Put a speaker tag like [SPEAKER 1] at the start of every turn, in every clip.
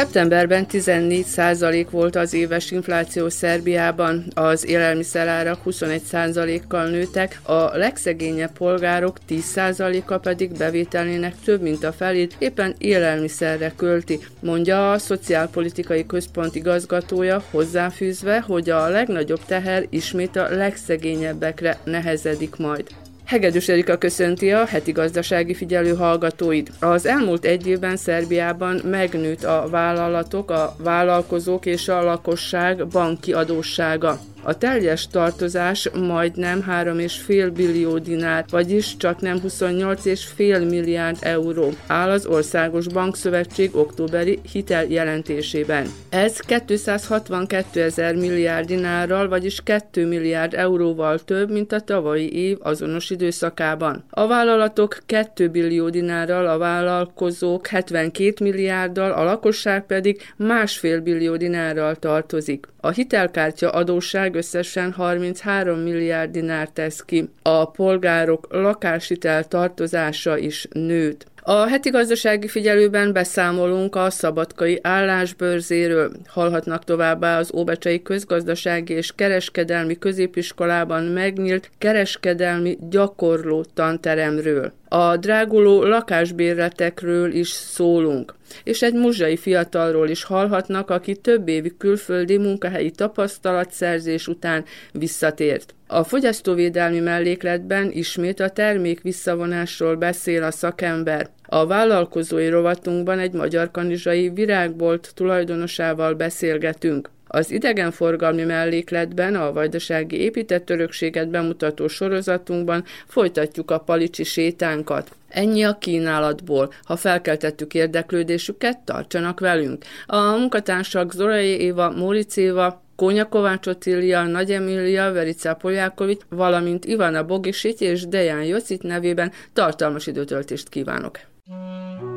[SPEAKER 1] Szeptemberben 14 százalék volt az éves infláció Szerbiában, az élelmiszerárak 21 százalékkal nőtek, a legszegényebb polgárok 10 százaléka pedig bevételének több mint a felét éppen élelmiszerre költi, mondja a Szociálpolitikai Központ igazgatója, hozzáfűzve, hogy a legnagyobb teher ismét a legszegényebbekre nehezedik majd. Hegedűs Erika köszönti a heti gazdasági figyelő hallgatóid. Az elmúlt egy évben Szerbiában megnőtt a vállalatok, a vállalkozók és a lakosság banki adóssága. A teljes tartozás majdnem 3,5 billió dinár, vagyis csak nem 28,5 milliárd euró, áll az Országos Bankszövetség októberi hiteljelentésében. Ez 262 ezer milliárd dinárral, vagyis 2 milliárd euróval több, mint a tavalyi év azonos időszakában. A vállalatok 2 billió dinárral, a vállalkozók 72 milliárddal, a lakosság pedig másfél billió dinárral tartozik. A hitelkártya adósság összesen 33 milliárd dinár tesz ki. A polgárok lakáshitel tartozása is nőtt. A heti gazdasági figyelőben beszámolunk a szabadkai állásbőrzéről. Hallhatnak továbbá az Óbecsei Közgazdasági és Kereskedelmi Középiskolában megnyílt kereskedelmi gyakorló tanteremről. A dráguló lakásbérletekről is szólunk és egy muzsai fiatalról is hallhatnak, aki több évi külföldi munkahelyi tapasztalatszerzés után visszatért. A fogyasztóvédelmi mellékletben ismét a termék visszavonásról beszél a szakember. A vállalkozói rovatunkban egy magyar kanizsai virágbolt tulajdonosával beszélgetünk. Az idegenforgalmi mellékletben a vajdasági épített örökséget bemutató sorozatunkban folytatjuk a palicsi sétánkat. Ennyi a kínálatból. Ha felkeltettük érdeklődésüket, tartsanak velünk. A munkatársak Zorai Éva, Móricz Éva, Kónya Kovács Otília, Nagy Emília, Verica Poljákovics, valamint Ivana Bogisic és Deján Jocit nevében tartalmas időtöltést kívánok.
[SPEAKER 2] harapás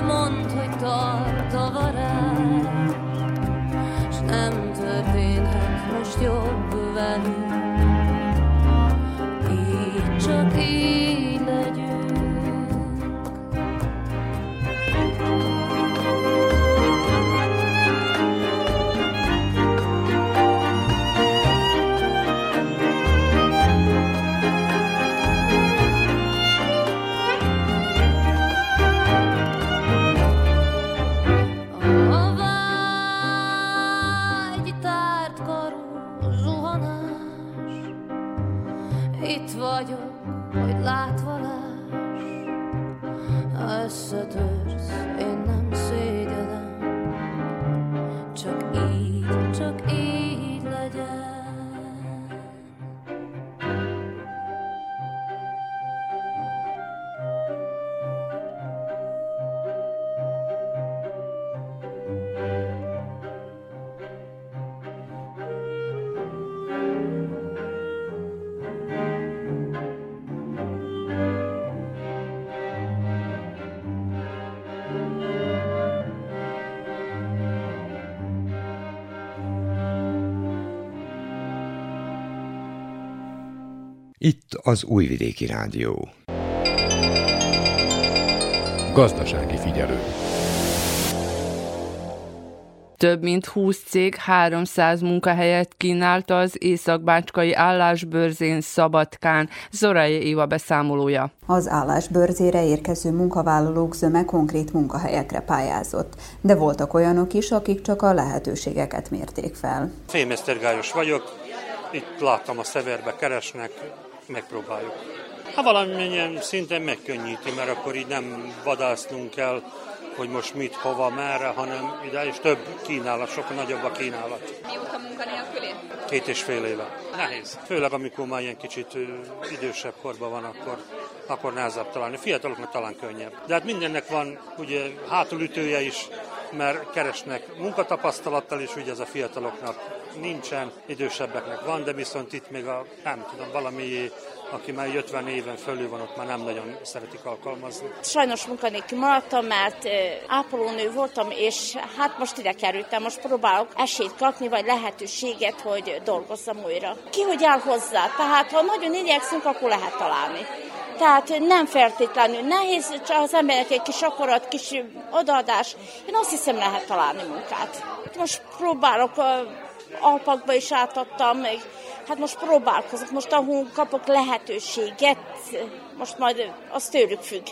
[SPEAKER 2] de Itt
[SPEAKER 3] az Újvidéki Rádió.
[SPEAKER 4] Gazdasági figyelő.
[SPEAKER 1] Több mint 20 cég 300 munkahelyet kínálta az északbácskai állásbőrzén Szabadkán. Zorai Éva beszámolója.
[SPEAKER 5] Az állásbőrzére érkező munkavállalók zöme konkrét munkahelyekre pályázott, de voltak olyanok is, akik csak a lehetőségeket mérték fel.
[SPEAKER 6] Fémesztergályos vagyok, itt láttam a szeverbe keresnek, megpróbáljuk. Hát valamilyen szinten megkönnyíti, mert akkor így nem vadásznunk kell, hogy most mit, hova, merre, hanem ide is több kínálat, sokkal nagyobb a kínálat.
[SPEAKER 7] Mióta munkanélküli?
[SPEAKER 6] Két és fél éve. Nehéz. Főleg amikor már ilyen kicsit idősebb korban van, akkor, akkor nehezebb találni. Fiataloknak talán könnyebb. De hát mindennek van ugye hátulütője is, mert keresnek munkatapasztalattal, és ugye ez a fiataloknak nincsen, idősebbeknek van, de viszont itt még a, nem tudom, valami, aki már 50 éven fölül van, ott már nem nagyon szeretik alkalmazni.
[SPEAKER 7] Sajnos munkanélkül maradtam, mert ápolónő voltam, és hát most ide kerültem, most próbálok esélyt kapni, vagy lehetőséget, hogy dolgozzam újra. Ki hogy áll hozzá? Tehát ha nagyon igyekszünk, akkor lehet találni. Tehát nem feltétlenül nehéz, csak az emberek egy kis akarat, kis odaadás. Én azt hiszem, lehet találni munkát. Most próbálok, Alpakba is átadtam, meg hát most próbálkozok, most ahol kapok lehetőséget, most majd az tőlük függ.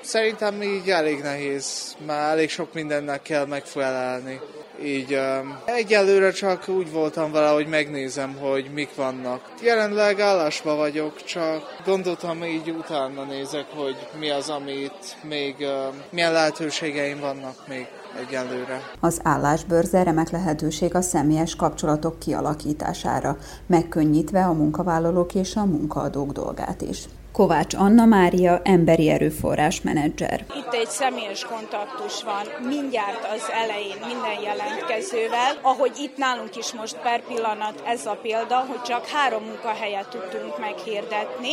[SPEAKER 8] Szerintem így elég nehéz, már elég sok mindennek kell megfelelni. Így um, egyelőre csak úgy voltam vele, hogy megnézem, hogy mik vannak. Jelenleg állásba vagyok, csak gondoltam így utána nézek, hogy mi az, amit még, um, milyen lehetőségeim vannak még egyelőre.
[SPEAKER 5] Az állásbőrze remek lehetőség a személyes kapcsolatok kialakítására, megkönnyítve a munkavállalók és a munkaadók dolgát is. Kovács Anna Mária, emberi erőforrás menedzser.
[SPEAKER 9] Itt egy személyes kontaktus van mindjárt az elején minden jelentkezővel, ahogy itt nálunk is most per pillanat ez a példa, hogy csak három munkahelyet tudtunk meghirdetni,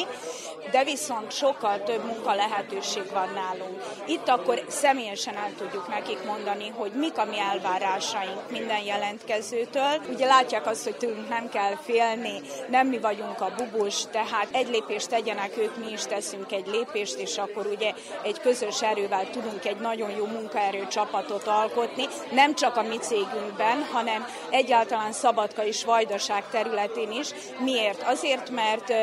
[SPEAKER 9] de viszont sokkal több munka lehetőség van nálunk. Itt akkor személyesen el tudjuk nekik mondani, hogy mik a mi elvárásaink minden jelentkezőtől. Ugye látják azt, hogy tőlünk nem kell félni, nem mi vagyunk a bubus, tehát egy lépést tegyenek ők, mi is teszünk egy lépést, és akkor ugye egy közös erővel tudunk egy nagyon jó munkaerő csapatot alkotni, nem csak a mi cégünkben, hanem egyáltalán Szabadka és Vajdaság területén is. Miért? Azért, mert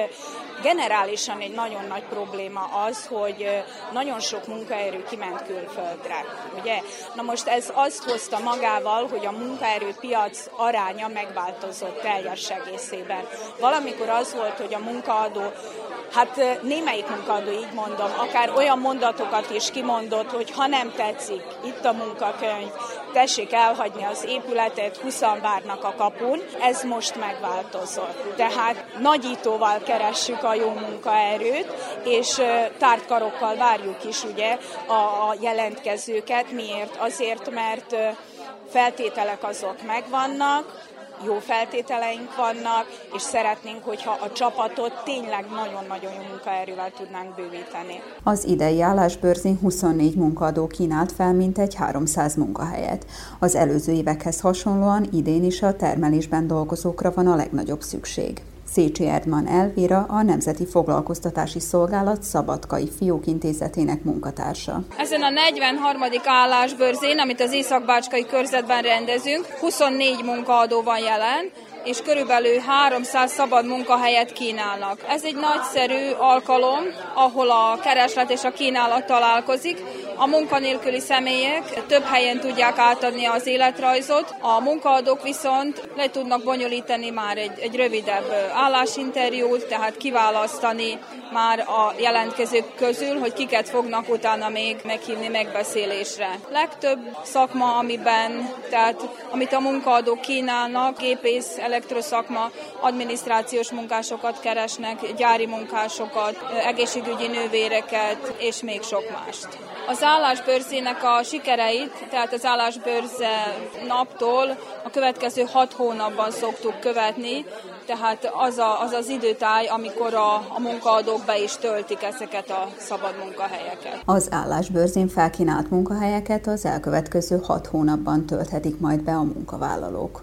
[SPEAKER 9] generálisan egy nagyon nagy probléma az, hogy nagyon sok munkaerő kiment külföldre. Ugye? Na most ez azt hozta magával, hogy a munkaerőpiac aránya megváltozott teljes egészében. Valamikor az volt, hogy a munkaadó Hát némelyik munkaadó, így mondom, akár olyan mondatokat is kimondott, hogy ha nem tetszik, itt a munkakönyv, tessék elhagyni az épületet, 20 várnak a kapun. Ez most megváltozott. Tehát nagyítóval keressük a jó munkaerőt, és tárt karokkal várjuk is ugye a jelentkezőket. Miért? Azért, mert feltételek azok megvannak, jó feltételeink vannak, és szeretnénk, hogyha a csapatot tényleg nagyon-nagyon jó munkaerővel tudnánk bővíteni.
[SPEAKER 5] Az idei állásbőrzén 24 munkaadó kínált fel mintegy 300 munkahelyet. Az előző évekhez hasonlóan idén is a termelésben dolgozókra van a legnagyobb szükség. Szécsi Erdman Elvira, a Nemzeti Foglalkoztatási Szolgálat Szabadkai Fiók Intézetének munkatársa.
[SPEAKER 9] Ezen a 43. állásbőrzén, amit az Északbácskai körzetben rendezünk, 24 munkaadó van jelen, és körülbelül 300 szabad munkahelyet kínálnak. Ez egy nagyszerű alkalom, ahol a kereslet és a kínálat találkozik. A munkanélküli személyek több helyen tudják átadni az életrajzot, a munkaadók viszont le tudnak bonyolítani már egy, egy rövidebb állásinterjút, tehát kiválasztani már a jelentkezők közül, hogy kiket fognak utána még meghívni megbeszélésre. Legtöbb szakma, amiben, tehát amit a munkaadók kínálnak, gépész, elektroszakma, adminisztrációs munkásokat keresnek, gyári munkásokat, egészségügyi nővéreket és még sok mást. Az állásbőrzének a sikereit, tehát az állásbőrze naptól a következő hat hónapban szoktuk követni, tehát az a, az, az időtáj, amikor a, a munkaadók be is töltik ezeket a szabad munkahelyeket.
[SPEAKER 5] Az állásbőrzén felkínált munkahelyeket az elkövetkező hat hónapban tölthetik majd be a munkavállalók.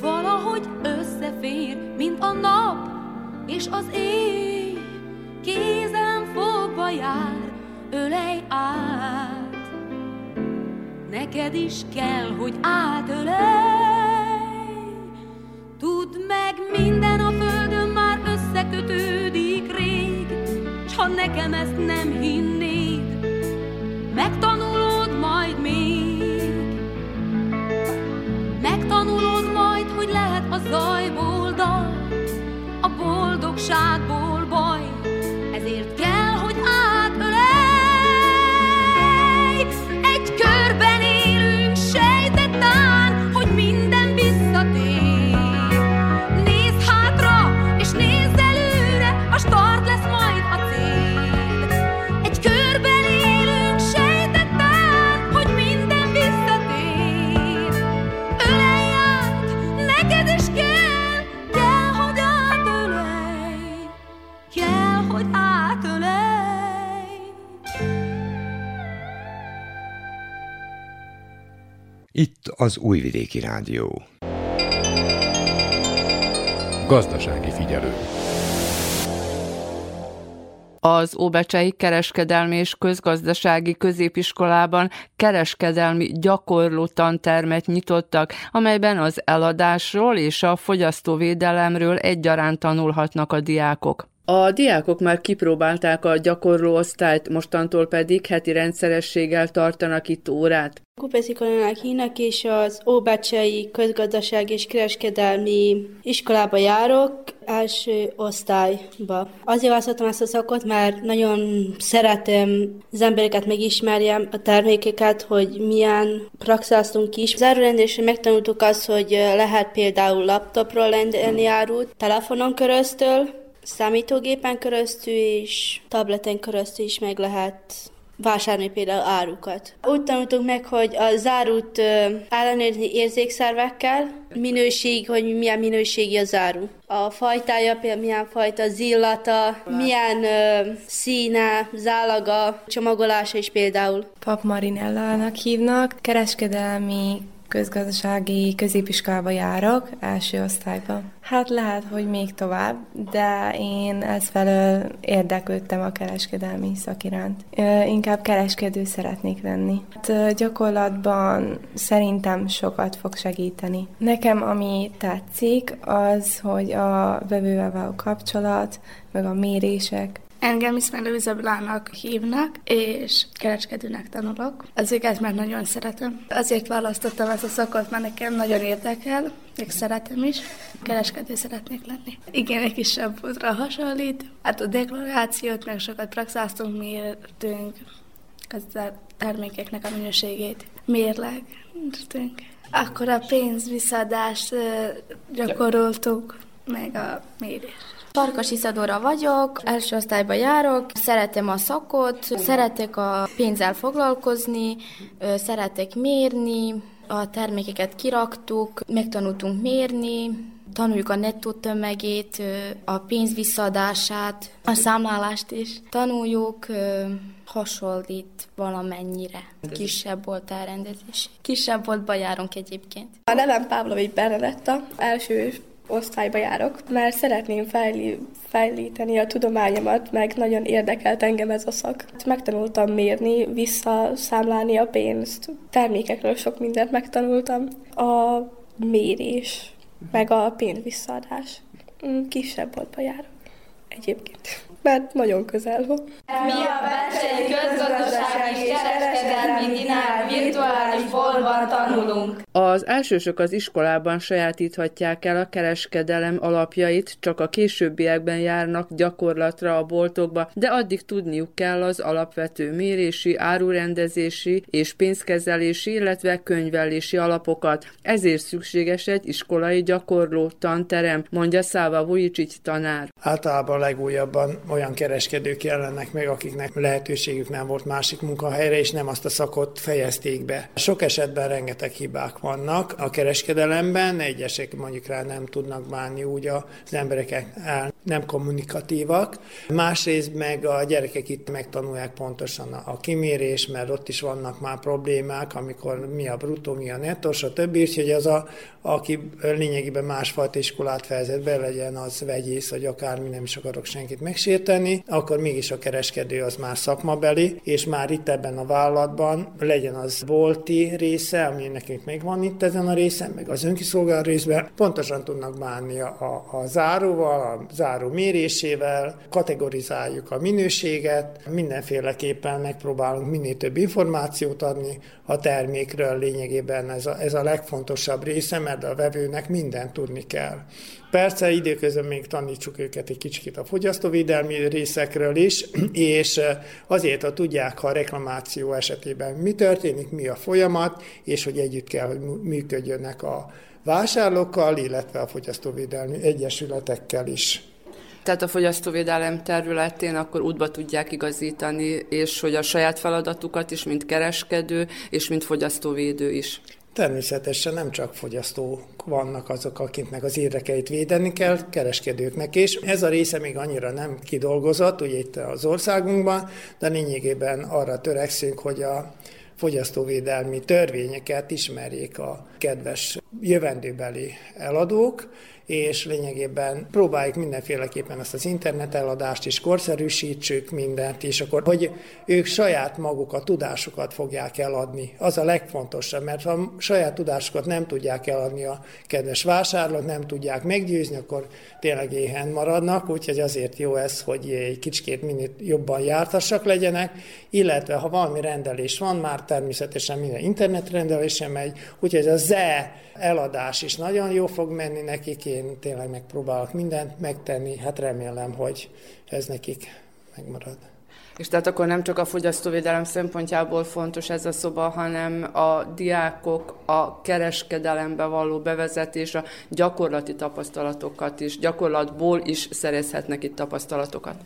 [SPEAKER 3] valahogy összefér, mint a nap és az éj. Kézen fogva jár, ölej át. Neked is kell, hogy átölej. Tudd meg, minden a földön már összekötődik rég, s ha nekem ezt nem hinnéd, hogy lehet a zajból dal, a boldogságból baj, ezért Újvidéki Rádió.
[SPEAKER 4] Gazdasági figyelő.
[SPEAKER 1] Az Óbecsei Kereskedelmi és Közgazdasági Középiskolában kereskedelmi gyakorló tantermet nyitottak, amelyben az eladásról és a fogyasztóvédelemről egyaránt tanulhatnak a diákok. A diákok már kipróbálták a gyakorló osztályt, mostantól pedig heti rendszerességgel tartanak itt órát.
[SPEAKER 10] Kupeci Kolonának hívnak, és az Óbácsai Közgazdaság és Kereskedelmi iskolába járok, első osztályba. Azért választottam ezt a szakot, mert nagyon szeretem az embereket megismerjem, a termékeket, hogy milyen praxáztunk is. Zárórendésre megtanultuk azt, hogy lehet például laptopról rendelni árut, telefonon köröztül, számítógépen keresztül és tableten keresztül is meg lehet vásárolni például árukat. Úgy tanultunk meg, hogy a zárút ellenőrizni érzékszervekkel, minőség, hogy milyen minőségi a záru. A fajtája például milyen fajta, zillata, milyen ö, színe, zálaga, csomagolása is például.
[SPEAKER 11] Pap Marinellának hívnak, kereskedelmi Közgazdasági középiskolába járok, első osztályban. Hát lehet, hogy még tovább, de én felől érdeklődtem a kereskedelmi szak iránt. Inkább kereskedő szeretnék lenni. Hát, gyakorlatban szerintem sokat fog segíteni. Nekem ami tetszik, az, hogy a vevővel való kapcsolat, meg a mérések,
[SPEAKER 12] Engem Ismerő Izablának hívnak, és kereskedőnek tanulok. Azért mert nagyon szeretem. Azért választottam ezt a szakot, mert nekem nagyon érdekel, még szeretem is. Kereskedő szeretnék lenni. Igen, egy kisebb útra hasonlít. Hát a deklarációt, meg sokat praxáztunk, mértünk a termékeknek a minőségét. Mérlegtünk. Akkor a pénzvisszadást gyakoroltuk, meg a mérést.
[SPEAKER 13] Farkas Iszadora vagyok, első osztályba járok, szeretem a szakot, szeretek a pénzzel foglalkozni, szeretek mérni, a termékeket kiraktuk, megtanultunk mérni, tanuljuk a nettó tömegét, a pénz visszaadását, a számlálást is. Tanuljuk, hasonlít valamennyire. Kisebb volt elrendezés. Kisebb volt járunk egyébként.
[SPEAKER 14] A nevem Pavlovics Bernadetta, első osztályba járok, mert szeretném fejli, fejlíteni a tudományomat, meg nagyon érdekelt engem ez a szak. Megtanultam mérni, visszaszámlálni a pénzt, termékekről sok mindent megtanultam. A mérés, meg a pénz visszaadás. Mm, kisebb boltba járok egyébként mert nagyon közel van.
[SPEAKER 15] Mi a Becsei Közgazdasági és Kereskedelmi Dinár virtuális boltban tanulunk.
[SPEAKER 1] Az elsősök az iskolában sajátíthatják el a kereskedelem alapjait, csak a későbbiekben járnak gyakorlatra a boltokba, de addig tudniuk kell az alapvető mérési, árurendezési és pénzkezelési, illetve könyvelési alapokat. Ezért szükséges egy iskolai gyakorló tanterem, mondja Száva Vujicsics tanár.
[SPEAKER 16] Általában legújabban olyan kereskedők jelennek meg, akiknek lehetőségük nem volt másik munkahelyre, és nem azt a szakot fejezték be. Sok esetben rengeteg hibák vannak a kereskedelemben, egyesek mondjuk rá nem tudnak bánni úgy az embereket, nem kommunikatívak. Másrészt meg a gyerekek itt megtanulják pontosan a kimérés, mert ott is vannak már problémák, amikor mi a bruttó, mi a nettó, stb. Úgyhogy az, a, aki lényegében másfajta iskolát fejezett be, legyen az vegyész, vagy akármi, nem is akarok senkit megsérteni, akkor mégis a kereskedő az már szakmabeli, és már itt ebben a vállalatban legyen az bolti része, ami nekünk még van itt ezen a részen, meg az önkiszolgáló részben, pontosan tudnak bánni a, a záróval, a záró mérésével, kategorizáljuk a minőséget, mindenféleképpen megpróbálunk minél több információt adni a termékről, lényegében ez a, ez a legfontosabb része, mert a vevőnek mindent tudni kell. Persze időközben még tanítsuk őket egy kicsit a fogyasztóvédelmi részekről is, és azért, ha tudják, ha a reklamáció esetében mi történik, mi a folyamat, és hogy együtt kell, hogy működjönek a vásárlókkal, illetve a fogyasztóvédelmi egyesületekkel is.
[SPEAKER 1] Tehát a fogyasztóvédelem területén akkor útba tudják igazítani, és hogy a saját feladatukat is, mint kereskedő, és mint fogyasztóvédő is.
[SPEAKER 16] Természetesen nem csak fogyasztók vannak azok, akiknek az érdekeit védeni kell, kereskedőknek is. Ez a része még annyira nem kidolgozott, ugye itt az országunkban, de lényegében arra törekszünk, hogy a fogyasztóvédelmi törvényeket ismerjék a kedves jövendőbeli eladók, és lényegében próbáljuk mindenféleképpen ezt az internet eladást is korszerűsítsük mindent, és akkor, hogy ők saját maguk a tudásukat fogják eladni. Az a legfontosabb, mert ha saját tudásukat nem tudják eladni a kedves vásárlók, nem tudják meggyőzni, akkor tényleg éhen maradnak, úgyhogy azért jó ez, hogy egy kicsikét minél jobban jártassak legyenek, illetve ha valami rendelés van, már természetesen minden internetrendelése megy, úgyhogy a ZE eladás is nagyon jó fog menni nekik, én tényleg megpróbálok mindent megtenni, hát remélem, hogy ez nekik megmarad.
[SPEAKER 1] És tehát akkor nem csak a fogyasztóvédelem szempontjából fontos ez a szoba, hanem a diákok a kereskedelembe való bevezetés, a gyakorlati tapasztalatokat is, gyakorlatból is szerezhetnek itt tapasztalatokat.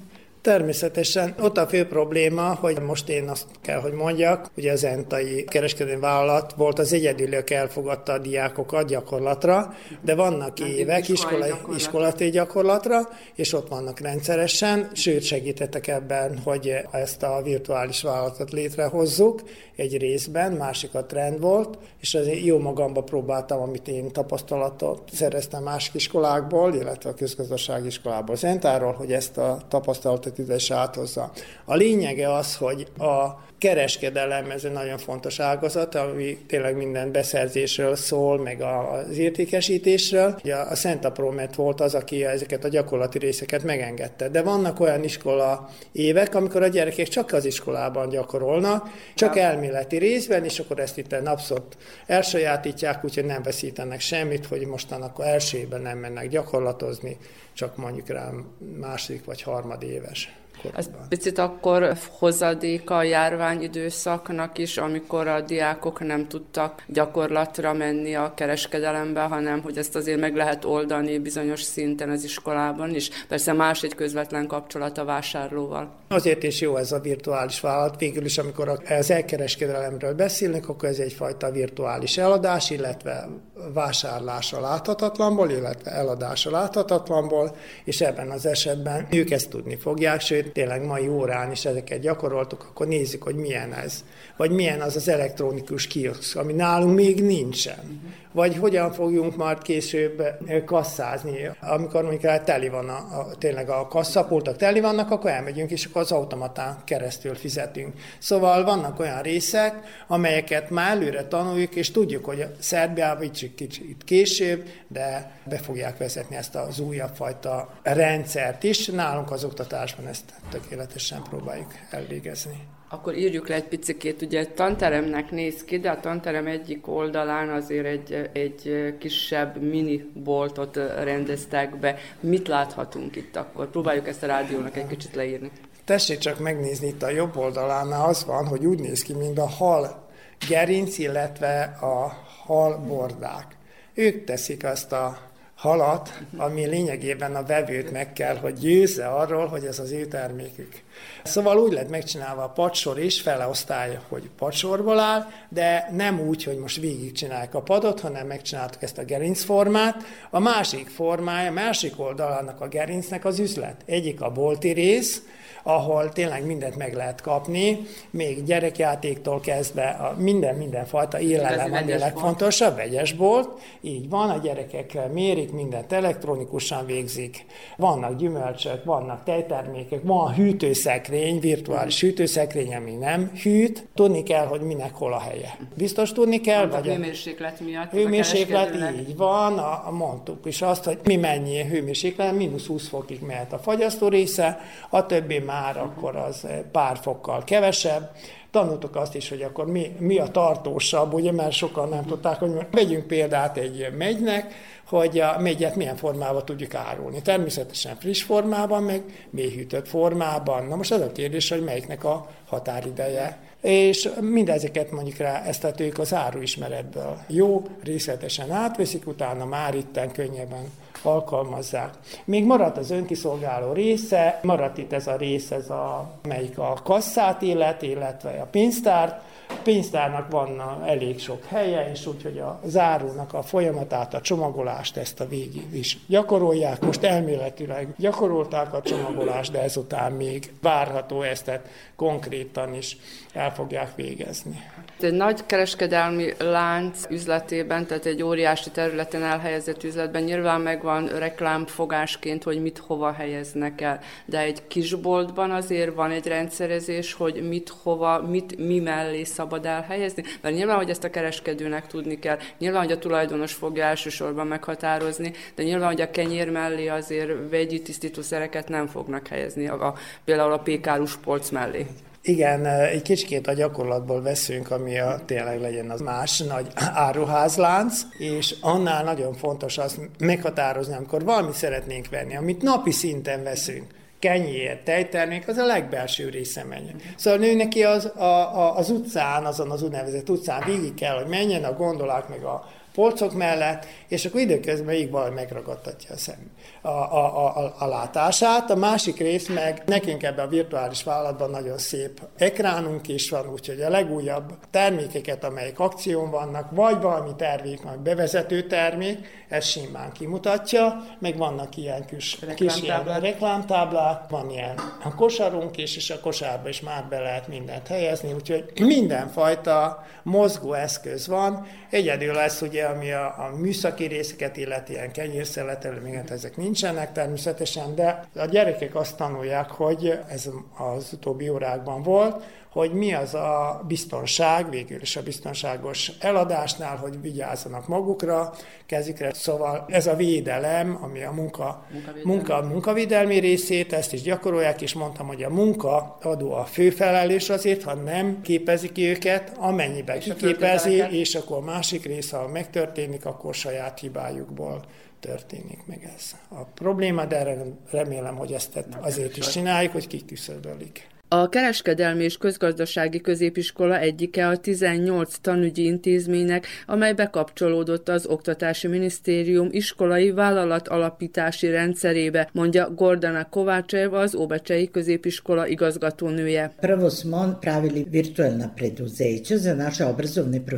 [SPEAKER 16] Természetesen ott a fő probléma, hogy most én azt kell, hogy mondjak, hogy az entai kereskedelmi vállalat volt az egyedül, aki elfogadta a diákokat gyakorlatra, de vannak évek iskolai, iskolati gyakorlatra, és ott vannak rendszeresen, sőt segítettek ebben, hogy ezt a virtuális vállalatot létrehozzuk egy részben, másik a trend volt, és azért jó magamba próbáltam, amit én tapasztalatot szereztem más iskolákból, illetve a közgazdasági iskolából Zentáról, hogy ezt a tapasztalatot ide is áthozza. A lényege az, hogy a kereskedelem, ez egy nagyon fontos ágazat, ami tényleg minden beszerzésről szól, meg az értékesítésről. Ugye a Szent Apromet volt az, aki ezeket a gyakorlati részeket megengedte. De vannak olyan iskola évek, amikor a gyerekek csak az iskolában gyakorolnak, csak elméleti részben, és akkor ezt itt a napszot elsajátítják, úgyhogy nem veszítenek semmit, hogy mostan akkor elsőben nem mennek gyakorlatozni, csak mondjuk rám második vagy harmad éves.
[SPEAKER 1] Ez picit akkor hozadéka a járvány időszaknak is, amikor a diákok nem tudtak gyakorlatra menni a kereskedelembe, hanem hogy ezt azért meg lehet oldani bizonyos szinten az iskolában is. Persze más egy közvetlen kapcsolat a vásárlóval.
[SPEAKER 16] Azért is jó ez a virtuális vállalat. Végül is, amikor az elkereskedelemről beszélnek, akkor ez egyfajta virtuális eladás, illetve vásárlása láthatatlanból, illetve eladása láthatatlanból, és ebben az esetben ők ezt tudni fogják, sőt, tényleg mai órán is ezeket gyakoroltuk, akkor nézzük, hogy milyen ez. Vagy milyen az az elektronikus kiosz, ami nálunk még nincsen. Vagy hogyan fogjunk majd később kasszázni. Amikor mondjuk teli van a, a, tényleg a kasszapultak teli vannak, akkor elmegyünk, és akkor az automatán keresztül fizetünk. Szóval vannak olyan részek, amelyeket már előre tanuljuk, és tudjuk, hogy Szerbiában kicsit, kicsit később, de be fogják vezetni ezt az újabb fajta rendszert is. Nálunk az oktatásban ezt tökéletesen próbáljuk elvégezni.
[SPEAKER 1] Akkor írjuk le egy picikét, ugye tanteremnek néz ki, de a tanterem egyik oldalán azért egy, egy kisebb mini boltot rendeztek be. Mit láthatunk itt akkor? Próbáljuk ezt a rádiónak egy kicsit leírni.
[SPEAKER 16] Tessék csak megnézni itt a jobb oldalán, az van, hogy úgy néz ki, mint a hal gerinc, illetve a hal bordák. Ők teszik azt a halat, ami lényegében a vevőt meg kell, hogy győzze arról, hogy ez az ő termékük. Szóval úgy lett megcsinálva a padsor is, feleosztálja, hogy padsorból áll, de nem úgy, hogy most végigcsinálják a padot, hanem megcsináltuk ezt a gerincformát. A másik formája, másik oldalának a gerincnek az üzlet. Egyik a bolti rész, ahol tényleg mindent meg lehet kapni, még gyerekjátéktól kezdve a minden, mindenfajta élelem, ami legfontosabb, vegyes bolt, így van, a gyerekek mérik, mindent elektronikusan végzik, vannak gyümölcsök, vannak tejtermékek, van hűtőszekrény, virtuális hűtőszekrény, ami nem hűt, tudni kell, hogy minek hol a helye. Biztos tudni kell,
[SPEAKER 1] vagy a hőmérséklet miatt.
[SPEAKER 16] Hőmérséklet, így van, a, a mondtuk is azt, hogy mi mennyi hőmérséklet, mínusz 20 fokig mehet a fagyasztó része, a többi már akkor az pár fokkal kevesebb. Tanultuk azt is, hogy akkor mi, mi a tartósabb, ugye, mert sokan nem tudták, hogy vegyünk példát egy megynek, hogy a megyet milyen formában tudjuk árulni. Természetesen friss formában, meg mélyhűtött formában. Na most az a kérdés, hogy melyiknek a határideje. És mindezeket mondjuk rá ezt a az áruismeretből jó, részletesen átveszik, utána már itten könnyebben alkalmazzák. Még maradt az önkiszolgáló része, maradt itt ez a rész, ez a, melyik a kasszát illet, illetve a pénztárt, pénztárnak van elég sok helye, és úgyhogy a zárónak a folyamatát, a csomagolást ezt a végig is gyakorolják. Most elméletileg gyakorolták a csomagolást, de ezután még várható ezt tehát konkrétan is el fogják végezni.
[SPEAKER 1] Egy nagy kereskedelmi lánc üzletében, tehát egy óriási területen elhelyezett üzletben nyilván megvan reklámfogásként, hogy mit hova helyeznek el, de egy kisboltban azért van egy rendszerezés, hogy mit hova, mit mi mellé szabad elhelyezni, mert nyilván, hogy ezt a kereskedőnek tudni kell, nyilván, hogy a tulajdonos fogja elsősorban meghatározni, de nyilván, hogy a kenyér mellé azért vegyi tisztítószereket nem fognak helyezni, a, a, például a pékárus polc mellé.
[SPEAKER 16] Igen, egy kicsikét a gyakorlatból veszünk, ami a, tényleg legyen az más nagy áruházlánc, és annál nagyon fontos az meghatározni, amikor valamit szeretnénk venni, amit napi szinten veszünk, kenyér, tejtermék, az a legbelső része menjen. Szóval nő neki az, a, a, az utcán, azon az úgynevezett utcán végig kell, hogy menjen a gondolák, meg a polcok mellett, és akkor időközben így valami megragadtatja a, szem, a, a, a, a látását. A másik rész meg nekünk ebben a virtuális vállalatban nagyon szép ekránunk is van, úgyhogy a legújabb termékeket, amelyek akción vannak, vagy valami termék, vagy bevezető termék, ez simán kimutatja, meg vannak ilyen kis, kis ilyen reklámtáblák, van ilyen a kosarunk is, és a kosárba is már be lehet mindent helyezni, úgyhogy mindenfajta mozgó eszköz van. Egyedül lesz ugye, ami a, a műszaki részeket illeti, ilyen kenyérszeletelő, még hát ezek nincsenek természetesen, de a gyerekek azt tanulják, hogy ez az utóbbi órákban volt, hogy mi az a biztonság, végül is a biztonságos eladásnál, hogy vigyázzanak magukra, kezükre. Szóval ez a védelem, ami a munka, munka munkavédelmi részét, ezt is gyakorolják, és mondtam, hogy a munka adó a főfelelés azért, ha nem képezik őket, amennyiben és kiképezi, és akkor másik része, ha megtörténik, akkor saját hibájukból történik meg ez a probléma, de remélem, hogy ezt azért is csináljuk, hogy kiküszöbölik.
[SPEAKER 1] A Kereskedelmi és Közgazdasági Középiskola egyike a 18 tanügyi intézménynek, amely bekapcsolódott az Oktatási Minisztérium iskolai vállalat alapítási rendszerébe, mondja Gordana Kovácsev, az Óbecsei Középiskola igazgatónője.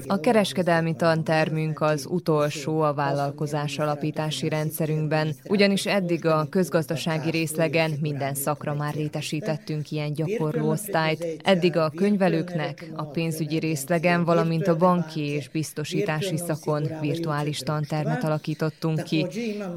[SPEAKER 17] A kereskedelmi tantermünk az utolsó a vállalkozás alapítási rendszerünkben, ugyanis eddig a közgazdasági részlegen minden szakra már létesítettünk ilyen gyakorlatot gyakorló osztályt. Eddig a könyvelőknek, a pénzügyi részlegen, valamint a banki és biztosítási szakon virtuális tantermet alakítottunk ki,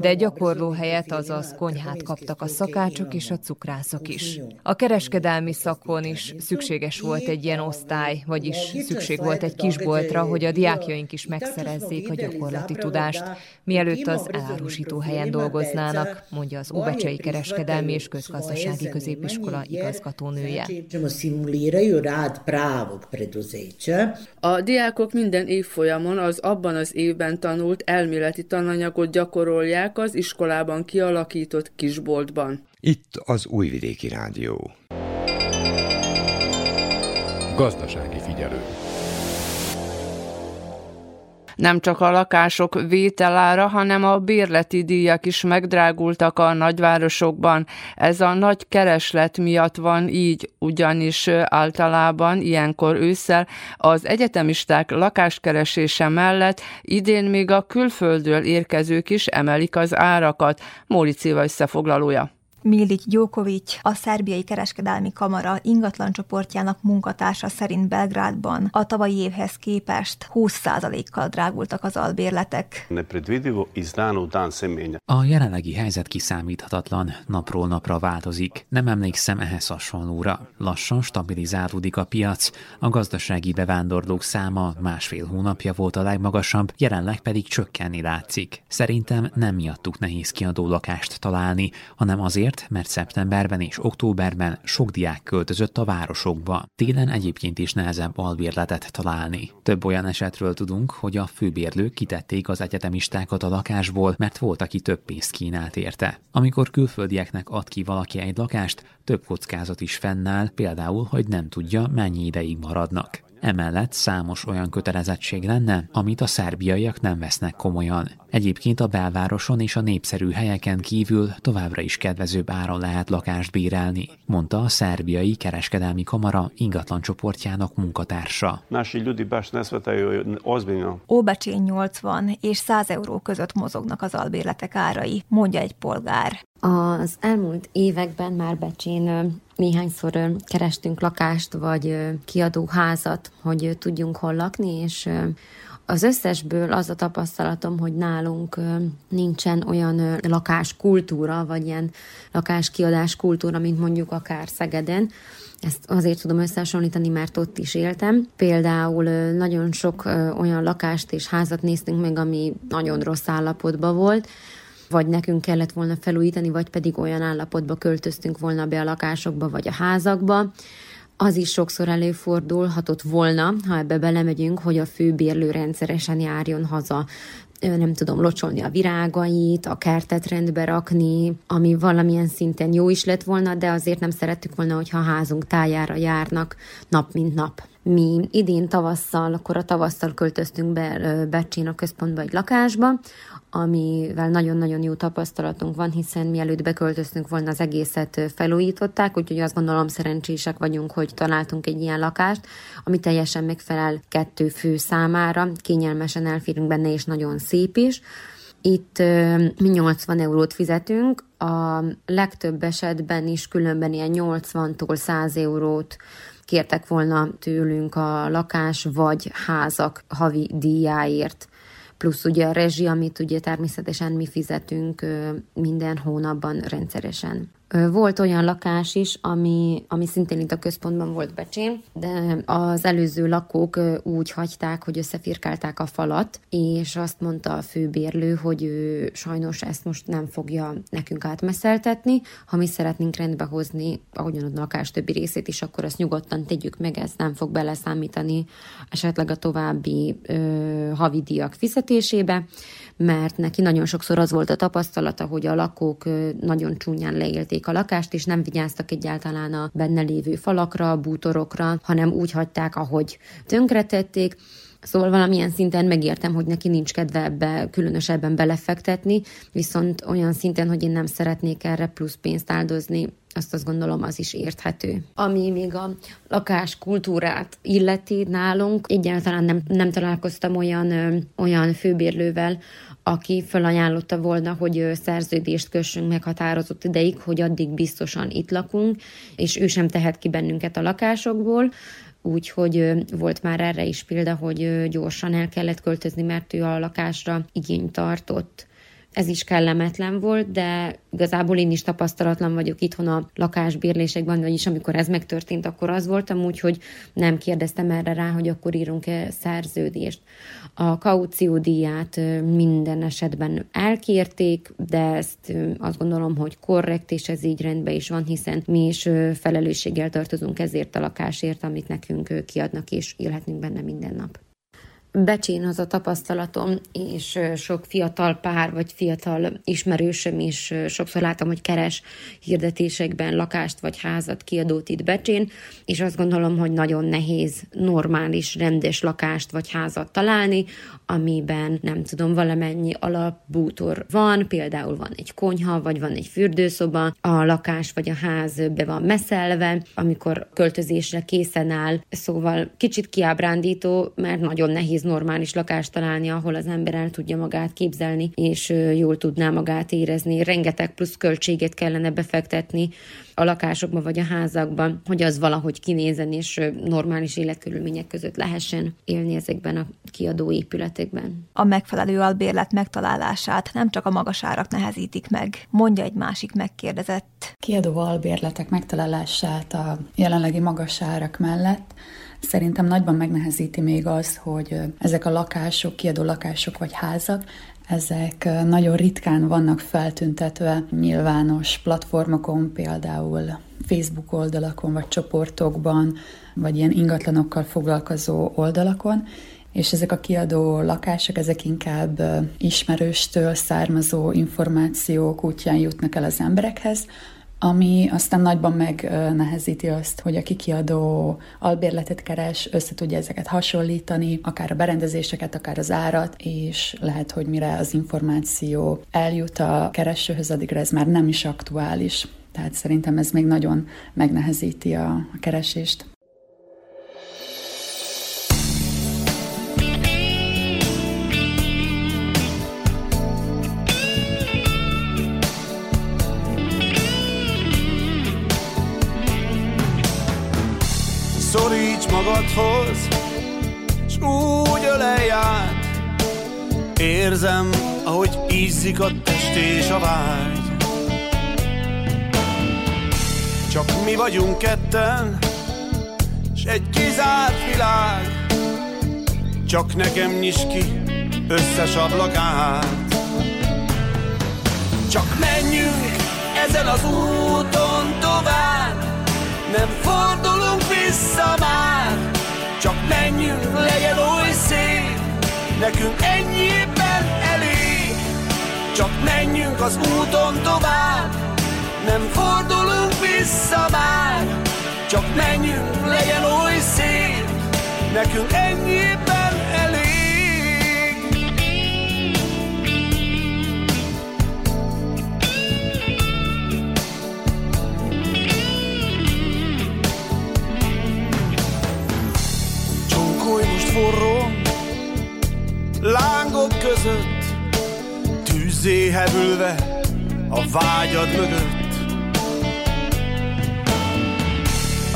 [SPEAKER 17] de gyakorló helyet, azaz konyhát kaptak a szakácsok és a cukrászok is. A kereskedelmi szakon is szükséges volt egy ilyen osztály, vagyis szükség volt egy kisboltra, hogy a diákjaink is megszerezzék a gyakorlati tudást, mielőtt az elárusító helyen dolgoznának, mondja az Óbecsei Kereskedelmi és Közgazdasági Középiskola igazgatónője
[SPEAKER 1] preduzeća. A diákok minden évfolyamon az abban az évben tanult elméleti tananyagot gyakorolják az iskolában kialakított kisboltban.
[SPEAKER 3] Itt az Újvidéki Rádió.
[SPEAKER 4] Gazdasági figyelő.
[SPEAKER 1] Nem csak a lakások vételára, hanem a bérleti díjak is megdrágultak a nagyvárosokban. Ez a nagy kereslet miatt van így, ugyanis általában ilyenkor ősszel az egyetemisták lakáskeresése mellett idén még a külföldről érkezők is emelik az árakat. Mórici összefoglalója.
[SPEAKER 18] Milic Gyókovics, a szerbiai kereskedelmi kamara ingatlan csoportjának munkatársa szerint Belgrádban a tavalyi évhez képest 20%-kal drágultak az albérletek.
[SPEAKER 19] A jelenlegi helyzet kiszámíthatatlan, napról napra változik. Nem emlékszem ehhez hasonlóra. Lassan stabilizálódik a piac, a gazdasági bevándorlók száma másfél hónapja volt a legmagasabb, jelenleg pedig csökkenni látszik. Szerintem nem miattuk nehéz kiadó lakást találni, hanem azért, azért, mert szeptemberben és októberben sok diák költözött a városokba. Télen egyébként is nehezebb albérletet találni. Több olyan esetről tudunk, hogy a főbérlők kitették az egyetemistákat a lakásból, mert volt, aki több pénzt kínált érte. Amikor külföldieknek ad ki valaki egy lakást, több kockázat is fennáll, például, hogy nem tudja, mennyi ideig maradnak. Emellett számos olyan kötelezettség lenne, amit a szerbiaiak nem vesznek komolyan. Egyébként a belvároson és a népszerű helyeken kívül továbbra is kedvezőbb áron lehet lakást bérelni, mondta a szerbiai kereskedelmi kamara ingatlan csoportjának munkatársa.
[SPEAKER 18] Óbecsén 80 és 100 euró között mozognak az albérletek árai, mondja egy polgár.
[SPEAKER 20] Az elmúlt években már Becsén néhányszor kerestünk lakást, vagy kiadóházat, hogy tudjunk hol lakni, és az összesből az a tapasztalatom, hogy nálunk nincsen olyan lakáskultúra, vagy ilyen lakáskiadás kultúra, mint mondjuk akár Szegeden. Ezt azért tudom összehasonlítani, mert ott is éltem. Például nagyon sok olyan lakást és házat néztünk meg, ami nagyon rossz állapotban volt, vagy nekünk kellett volna felújítani, vagy pedig olyan állapotba költöztünk volna be a lakásokba, vagy a házakba. Az is sokszor előfordulhatott volna, ha ebbe belemegyünk, hogy a főbérlő rendszeresen járjon haza nem tudom, locsolni a virágait, a kertet rendbe rakni, ami valamilyen szinten jó is lett volna, de azért nem szerettük volna, hogyha a házunk tájára járnak nap mint nap. Mi idén tavasszal, akkor a tavasszal költöztünk be Becsén a központba egy lakásba, amivel nagyon-nagyon jó tapasztalatunk van, hiszen mielőtt beköltöztünk volna, az egészet felújították, úgyhogy azt gondolom szerencsések vagyunk, hogy találtunk egy ilyen lakást, ami teljesen megfelel kettő fő számára, kényelmesen elférünk benne, és nagyon szép is. Itt mi 80 eurót fizetünk, a legtöbb esetben is különben ilyen 80-tól 100 eurót kértek volna tőlünk a lakás vagy házak havi díjáért plusz ugye a rezsi, amit ugye természetesen mi fizetünk minden hónapban rendszeresen. Volt olyan lakás is, ami, ami szintén itt a központban volt becsén, de az előző lakók úgy hagyták, hogy összefirkálták a falat, és azt mondta a főbérlő, hogy ő sajnos ezt most nem fogja nekünk átmeszeltetni. Ha mi szeretnénk rendbe hozni, ahogyan a lakás többi részét is, akkor azt nyugodtan tegyük meg, ez nem fog beleszámítani esetleg a további ö, havidíjak fizetésébe mert neki nagyon sokszor az volt a tapasztalata, hogy a lakók nagyon csúnyán leélték a lakást, és nem vigyáztak egyáltalán a benne lévő falakra, bútorokra, hanem úgy hagyták, ahogy tönkretették, Szóval valamilyen szinten megértem, hogy neki nincs kedve ebbe különösebben belefektetni, viszont olyan szinten, hogy én nem szeretnék erre plusz pénzt áldozni, azt azt gondolom, az is érthető. Ami még a lakás kultúrát illeti nálunk, egyáltalán nem, nem találkoztam olyan, ö, olyan főbérlővel, aki felajánlotta volna, hogy szerződést kössünk meghatározott ideig, hogy addig biztosan itt lakunk, és ő sem tehet ki bennünket a lakásokból, úgyhogy volt már erre is példa, hogy gyorsan el kellett költözni, mert ő a lakásra igényt tartott ez is kellemetlen volt, de igazából én is tapasztalatlan vagyok itthon a lakásbérlésekben, vagyis amikor ez megtörtént, akkor az voltam úgy, hogy nem kérdeztem erre rá, hogy akkor írunk-e szerződést. A kauciódíját minden esetben elkérték, de ezt azt gondolom, hogy korrekt, és ez így rendben is van, hiszen mi is felelősséggel tartozunk ezért a lakásért, amit nekünk kiadnak, és élhetünk benne minden nap. Becsén az a tapasztalatom, és sok fiatal pár vagy fiatal ismerősöm is sokszor látom, hogy keres hirdetésekben lakást vagy házat kiadót itt Becsén, és azt gondolom, hogy nagyon nehéz normális, rendes lakást vagy házat találni, amiben nem tudom, valamennyi alapbútor van, például van egy konyha, vagy van egy fürdőszoba, a lakás vagy a ház be van meszelve, amikor költözésre készen áll, szóval kicsit kiábrándító, mert nagyon nehéz normális lakást találni, ahol az ember el tudja magát képzelni, és jól tudná magát érezni. Rengeteg plusz költséget kellene befektetni a lakásokban vagy a házakban, hogy az valahogy kinézen és normális életkörülmények között lehessen élni ezekben a kiadó épületekben.
[SPEAKER 18] A megfelelő albérlet megtalálását nem csak a magas árak nehezítik meg, mondja egy másik megkérdezett.
[SPEAKER 21] Kiadó albérletek megtalálását a jelenlegi magas árak mellett Szerintem nagyban megnehezíti még az, hogy ezek a lakások, kiadó lakások vagy házak, ezek nagyon ritkán vannak feltüntetve nyilvános platformokon, például Facebook oldalakon, vagy csoportokban, vagy ilyen ingatlanokkal foglalkozó oldalakon, és ezek a kiadó lakások, ezek inkább ismerőstől származó információk útján jutnak el az emberekhez, ami aztán nagyban megnehezíti azt, hogy aki kiadó albérletet keres, össze tudja ezeket hasonlítani, akár a berendezéseket, akár az árat, és lehet, hogy mire az információ eljut a keresőhöz, addigra ez már nem is aktuális. Tehát szerintem ez még nagyon megnehezíti a, a keresést.
[SPEAKER 22] Magadhoz, s úgy ölelj át. Érzem, ahogy ízzik a test és a vágy. Csak mi vagyunk ketten, s egy kizárt világ. Csak nekem nyis ki összes ablakát. Csak menjünk ezen az úton tovább, nem fordulunk vissza már Csak menjünk, legyen oly szép Nekünk ennyiben elég Csak menjünk az úton tovább, nem fordulunk vissza már. Csak menjünk, legyen oly szép, nekünk ennyiben forró, lángok között, tűzzé hevülve a vágyad mögött.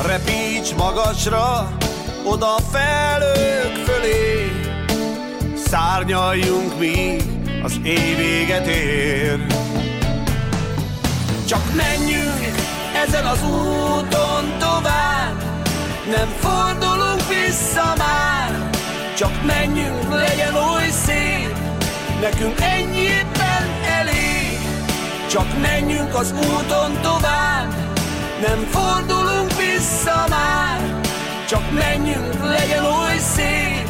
[SPEAKER 22] Repíts magasra, oda felők fölé, szárnyaljunk mi az év véget ér. Csak menjünk ezen az úton tovább, nem fordulunk vissza már, csak menjünk, legyen oly szép, nekünk ennyiben elég. Csak menjünk az úton tovább, nem fordulunk vissza már, csak menjünk, legyen oly szép,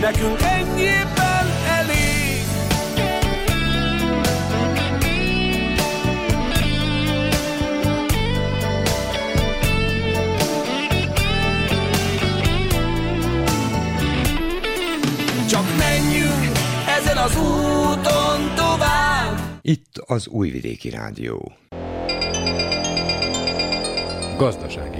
[SPEAKER 22] nekünk ennyiben az úton tovább.
[SPEAKER 3] Itt az Újvidéki Rádió.
[SPEAKER 4] Gazdasági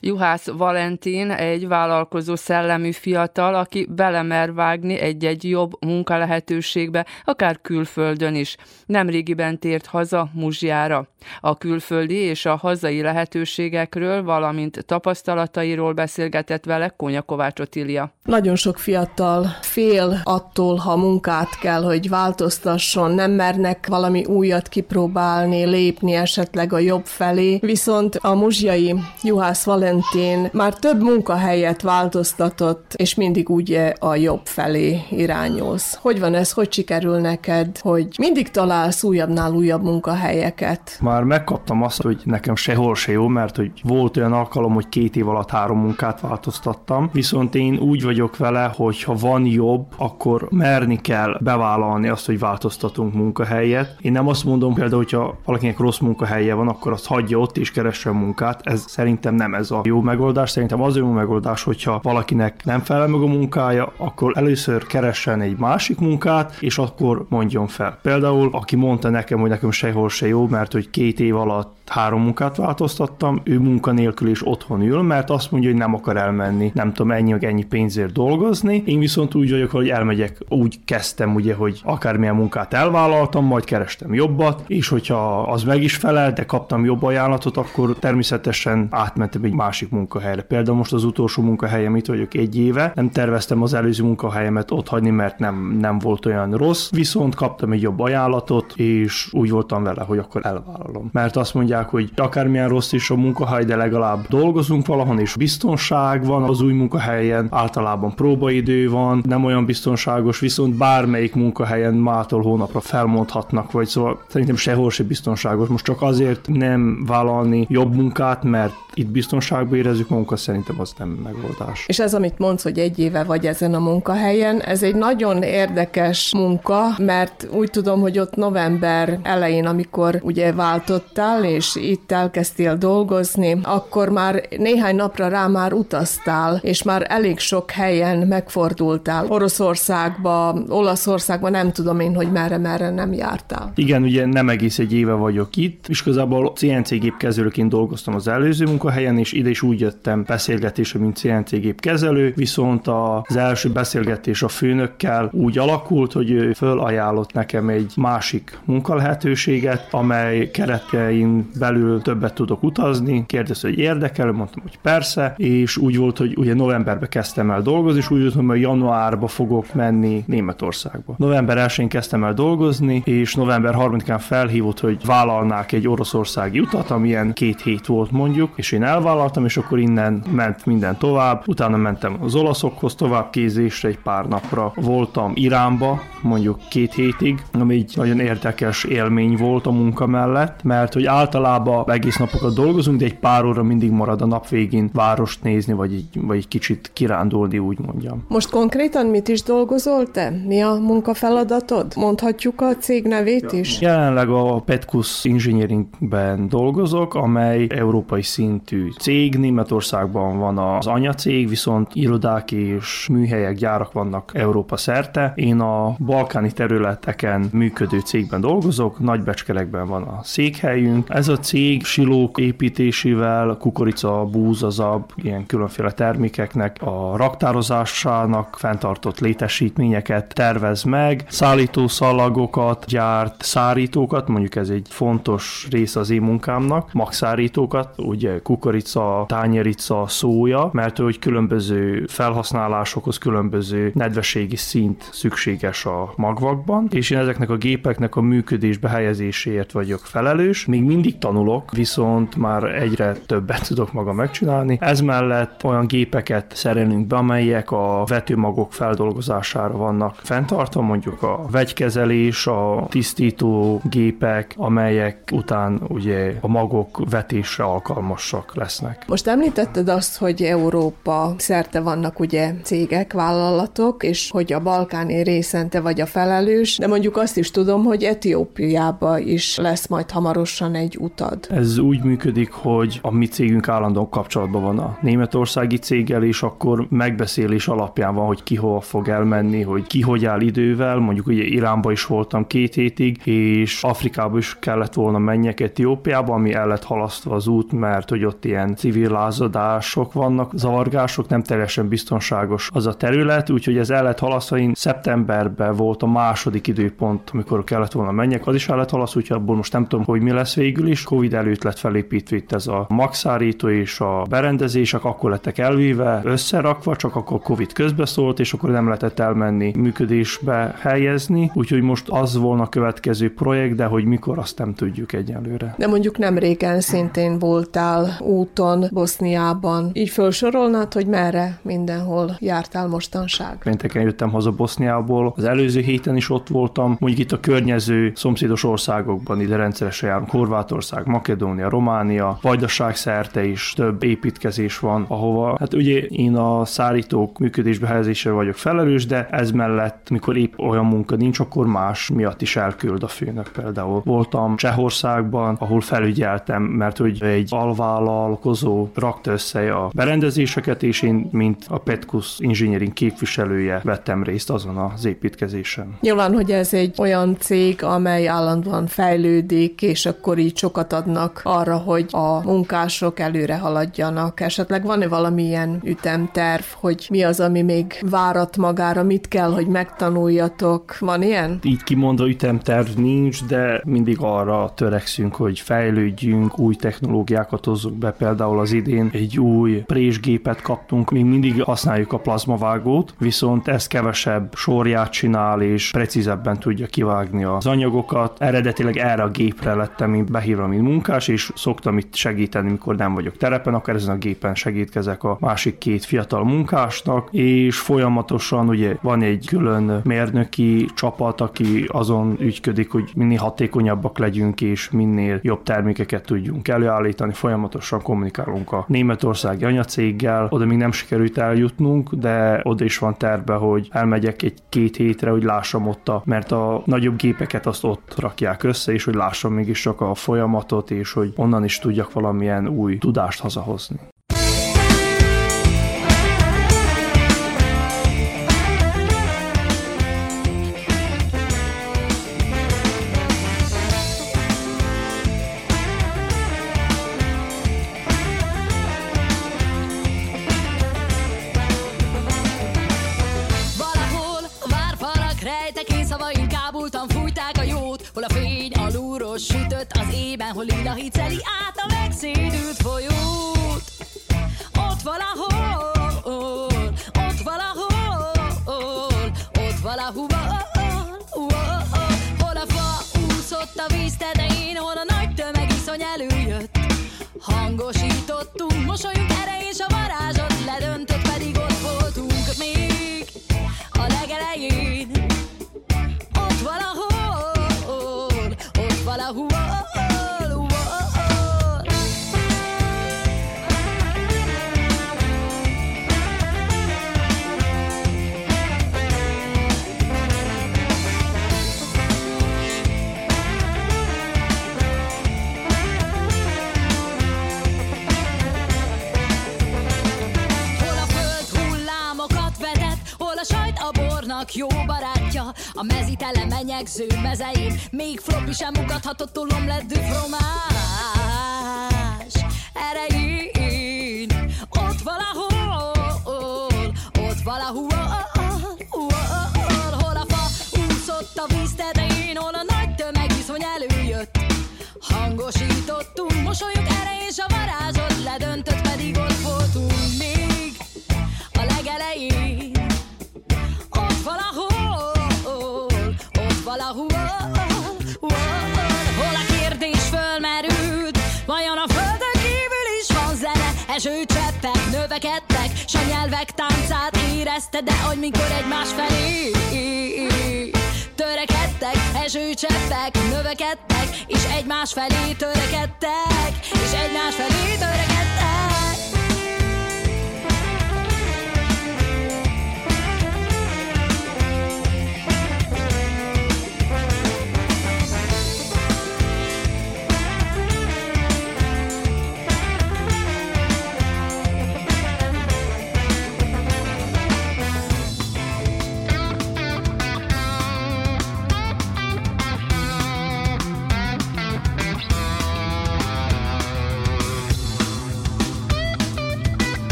[SPEAKER 1] Juhász Valentin egy vállalkozó szellemű fiatal, aki belemer vágni egy-egy jobb munkalehetőségbe, akár külföldön is. Nemrégiben tért haza Muzsjára. A külföldi és a hazai lehetőségekről, valamint tapasztalatairól beszélgetett vele Kónya Kovács Otília.
[SPEAKER 23] Nagyon sok fiatal fél attól, ha munkát kell, hogy változtasson, nem mernek valami újat kipróbálni, lépni esetleg a jobb felé, viszont a muzsjai Juhász Valentin Valentin már több munkahelyet változtatott, és mindig úgy a jobb felé irányulsz. Hogy van ez, hogy sikerül neked, hogy mindig találsz újabbnál újabb munkahelyeket?
[SPEAKER 24] Már megkaptam azt, hogy nekem sehol se jó, mert hogy volt olyan alkalom, hogy két év alatt három munkát változtattam, viszont én úgy vagyok vele, hogy ha van jobb, akkor merni kell bevállalni azt, hogy változtatunk munkahelyet. Én nem azt mondom például, hogyha valakinek rossz munkahelye van, akkor azt hagyja ott és keressen munkát. Ez szerintem nem ez a jó megoldás. Szerintem az jó megoldás, hogyha valakinek nem felel meg a munkája, akkor először keressen egy másik munkát, és akkor mondjon fel. Például, aki mondta nekem, hogy nekem sehol se jó, mert hogy két év alatt három munkát változtattam, ő munkanélkül is otthon ül, mert azt mondja, hogy nem akar elmenni, nem tudom, ennyi meg ennyi pénzért dolgozni. Én viszont úgy vagyok, hogy elmegyek, úgy kezdtem ugye, hogy akármilyen munkát elvállaltam, majd kerestem jobbat, és hogyha az meg is felel, de kaptam jobb ajánlatot, akkor természetesen átmentem egy másik munkahelyre. Például most az utolsó munkahelyem itt vagyok egy éve, nem terveztem az előző munkahelyemet ott hagyni, mert nem, nem volt olyan rossz, viszont kaptam egy jobb ajánlatot, és úgy voltam vele, hogy akkor elvállalom. Mert azt mondják, hogy akármilyen rossz is a munkahely, de legalább dolgozunk valahon, és biztonság van az új munkahelyen, általában próbaidő van, nem olyan biztonságos, viszont bármelyik munkahelyen mától hónapra felmondhatnak, vagy szóval szerintem sehol se biztonságos. Most csak azért nem vállalni jobb munkát, mert itt biztonságban érezzük magunkat, szerintem az nem megoldás.
[SPEAKER 23] És ez, amit mondsz, hogy egy éve vagy ezen a munkahelyen, ez egy nagyon érdekes munka, mert úgy tudom, hogy ott november elején, amikor ugye váltottál, és itt elkezdtél dolgozni, akkor már néhány napra rá már utaztál, és már elég sok helyen megfordultál. Oroszországba, Olaszországba, nem tudom én, hogy merre-merre nem jártál.
[SPEAKER 24] Igen, ugye nem egész egy éve vagyok itt, és igazából CNC gépkezelőként dolgoztam az előző munkahelyen, és ide is úgy jöttem beszélgetésre, mint CNC gépkezelő, viszont az első beszélgetés a főnökkel úgy alakult, hogy ő fölajánlott nekem egy másik munkalehetőséget, amely keretein belül többet tudok utazni, kérdezte, hogy érdekel, mondtam, hogy persze, és úgy volt, hogy ugye novemberben kezdtem el dolgozni, és úgy voltam, hogy januárba fogok menni Németországba. November 1-én kezdtem el dolgozni, és november 30-án felhívott, hogy vállalnák egy oroszországi utat, amilyen két hét volt mondjuk, és én elvállaltam, csináltam, és akkor innen ment minden tovább. Utána mentem az olaszokhoz tovább kézésre egy pár napra. Voltam Iránba, mondjuk két hétig, ami egy nagyon érdekes élmény volt a munka mellett, mert hogy általában egész napokat dolgozunk, de egy pár óra mindig marad a nap végén várost nézni, vagy egy, vagy egy kicsit kirándulni, úgy mondjam.
[SPEAKER 23] Most konkrétan mit is dolgozol te? Mi a munkafeladatod? Mondhatjuk a cég nevét is?
[SPEAKER 24] Jelenleg a Petkus Engineeringben dolgozok, amely európai szintű cég. Németországban van az anyacég, viszont irodák és műhelyek, gyárak vannak Európa szerte. Én a balkáni területeken működő cégben dolgozok, Nagybecskerekben van a székhelyünk. Ez a cég silók építésével, kukorica, búza, zab, ilyen különféle termékeknek a raktározásának fenntartott létesítményeket tervez meg, szállítószalagokat gyárt, szárítókat, mondjuk ez egy fontos része az én munkámnak, magszárítókat, ugye kukorica, tányerica, szója, mert hogy különböző felhasználásokhoz különböző nedvességi szint szükséges a magvakban, és én ezeknek a gépeknek a működésbe helyezéséért vagyok felelős. Még mindig tanulok, viszont már egyre többet tudok maga megcsinálni. Ez mellett olyan gépeket szerelünk be, amelyek a vetőmagok feldolgozására vannak fenntartva, mondjuk a vegykezelés, a tisztító gépek, amelyek után ugye a magok vetésre alkalmasak lesznek.
[SPEAKER 23] Most említetted azt, hogy Európa szerte vannak ugye cégek, vállalatok, és hogy a balkáni részen te vagy a felelős, de mondjuk azt is tudom, hogy Etiópiába is lesz majd hamarosan egy utad.
[SPEAKER 24] Ez úgy működik, hogy a mi cégünk állandóan kapcsolatban van a németországi céggel, és akkor megbeszélés alapján van, hogy ki hova fog elmenni, hogy ki hogy áll idővel. Mondjuk ugye Iránba is voltam két hétig, és Afrikába is kellett volna menjek Etiópiába, ami el lett halasztva az út, mert hogy ott ilyen civil lázadások vannak, zavargások, nem teljesen biztonságos az a terület, úgyhogy ez el lett halasztva. Én szeptemberben volt a második időpont, amikor kellett volna menjek, az is el lett halasztva, úgyhogy abból most nem tudom, hogy mi lesz végül is. Covid előtt lett felépítve itt ez a magszárító és a berendezések, akkor lettek elvéve, összerakva, csak akkor Covid közbeszólt, és akkor nem lehetett elmenni működésbe helyezni, úgyhogy most az volna a következő projekt, de hogy mikor azt nem tudjuk egyelőre.
[SPEAKER 23] De mondjuk nem régen szintén voltál úton Boszniában. Így felsorolnád, hogy merre mindenhol jártál mostanság?
[SPEAKER 24] Pénteken jöttem haza Boszniából, az előző héten is ott voltam, mondjuk itt a környező szomszédos országokban ide rendszeresen járunk, Horvátország, Makedónia, Románia, Vajdaság szerte is több építkezés van, ahova, hát ugye én a szállítók működésbe helyezésre vagyok felelős, de ez mellett, mikor épp olyan munka nincs, akkor más miatt is elküld a főnök például. Voltam Csehországban, ahol felügyeltem, mert hogy egy alvállalkozó rakta össze a berendezéseket, és én, mint a Petkus Engineering képviselője vettem részt azon az építkezésen.
[SPEAKER 23] Nyilván, hogy ez egy olyan cég, amely állandóan fejlődik, és akkor így sokat adnak arra, hogy a munkások előre haladjanak. Esetleg van-e valamilyen ütemterv, hogy mi az, ami még várat magára, mit kell, hogy megtanuljatok? Van ilyen?
[SPEAKER 24] Így kimondva ütemterv nincs, de mindig arra törekszünk, hogy fejlődjünk, új technológiákat hozzuk be. Például az idén egy új présgépet kaptunk, még mindig használjuk a plazmavágót, viszont ez kevesebb sorját csinál, és precízebben tudja kivágni az anyagokat. Eredetileg erre a gépre lettem én behívva, mint munkás, és szoktam itt segíteni, mikor nem vagyok terepen, akkor ezen a gépen segítkezek a másik két fiatal munkásnak, és folyamatosan ugye van egy külön mérnöki csapat, aki azon ügyködik, hogy minél hatékonyabbak legyünk, és minél jobb termékeket tudjunk előállítani. Folyamatosan kommunikálunk a németországi anyacéggel, oda még nem sikerült eljutnunk, de oda is van terve, hogy elmegyek egy-két hétre, hogy lássam ott a, mert a nagyobb gépeket azt ott rakják össze, és hogy lássam mégis csak a folyamatot, és hogy onnan is tudjak valamilyen új tudást hazahozni.
[SPEAKER 25] Sütött az ében, hol Lila hiceli át a megszédült folyót. Ott valahol, ott valahol, ott valahova, hol a fa úszott a víz tetején, hol a nagy tömeg iszony előjött. Hangosítottunk, mosolyunk ereje és a varázsot mezitele menyegző mezein Még floppy sem ugathatott tolom lett fromás Erején Ott valahol, ott valahol Hol a fa úszott a víz tetején Hol a nagy tömeg viszony előjött. Hangosítottunk, mosolyok erején S a varázsot ledöntött, pedig ott voltunk még valahol, hol a kérdés fölmerült, vajon a földön kívül is van zene, esőcseppek növekedtek, s a nyelvek táncát érezte, de hogy mikor egymás felé törekedtek, esőcseppek növekedtek, és egymás felé törekedtek, és egymás felé törekedtek.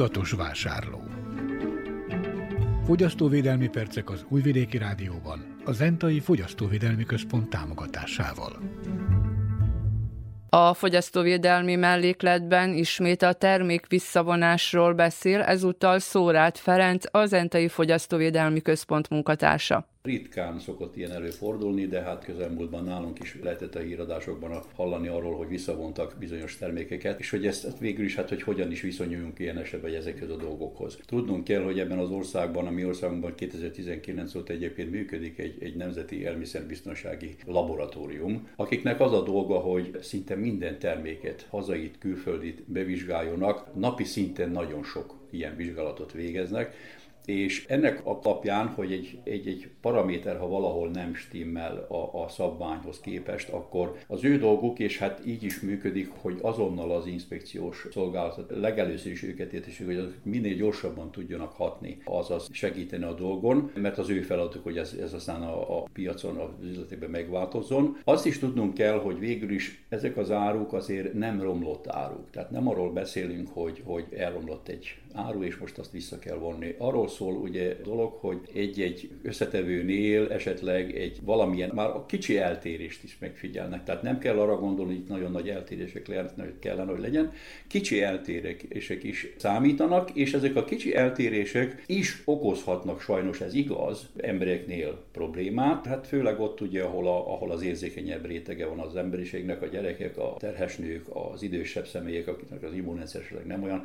[SPEAKER 4] Tudatos vásárló. Fogyasztóvédelmi percek az Újvidéki Rádióban, a Zentai Fogyasztóvédelmi Központ támogatásával.
[SPEAKER 1] A fogyasztóvédelmi mellékletben ismét a termék visszavonásról beszél, ezúttal Szórát Ferenc, az Zentai Fogyasztóvédelmi Központ munkatársa.
[SPEAKER 26] Ritkán szokott ilyen előfordulni, de hát közelmúltban nálunk is lehetett a híradásokban hallani arról, hogy visszavontak bizonyos termékeket, és hogy ezt végül is, hát hogy hogyan is viszonyuljunk ilyen esetben ezekhez a dolgokhoz. Tudnunk kell, hogy ebben az országban, a mi országunkban 2019 óta egyébként működik egy, egy nemzeti elmiszerbiztonsági laboratórium, akiknek az a dolga, hogy szinte minden terméket, hazait, külföldit bevizsgáljonak, napi szinten nagyon sok ilyen vizsgálatot végeznek, és ennek a alapján, hogy egy, egy, egy paraméter, ha valahol nem stimmel a, a szabványhoz képest, akkor az ő dolguk, és hát így is működik, hogy azonnal az inspekciós szolgálat legelőször is őket értesül, hogy azok minél gyorsabban tudjanak hatni, azaz segíteni a dolgon, mert az ő feladatuk, hogy ez, ez aztán a, a piacon, az üzletében megváltozzon. Azt is tudnunk kell, hogy végül is ezek az áruk azért nem romlott áruk. Tehát nem arról beszélünk, hogy, hogy elromlott egy áru, és most azt vissza kell vonni. Arról szól ugye dolog, hogy egy-egy összetevőnél esetleg egy valamilyen, már a kicsi eltérést is megfigyelnek. Tehát nem kell arra gondolni, hogy nagyon nagy eltérések kellene, hogy legyen. Kicsi eltérések is számítanak, és ezek a kicsi eltérések is okozhatnak sajnos, ez igaz, embereknél problémát. Hát főleg ott ugye, ahol, a, ahol az érzékenyebb rétege van az emberiségnek, a gyerekek, a terhes nők, az idősebb személyek, akiknek az immunrendszer nem olyan,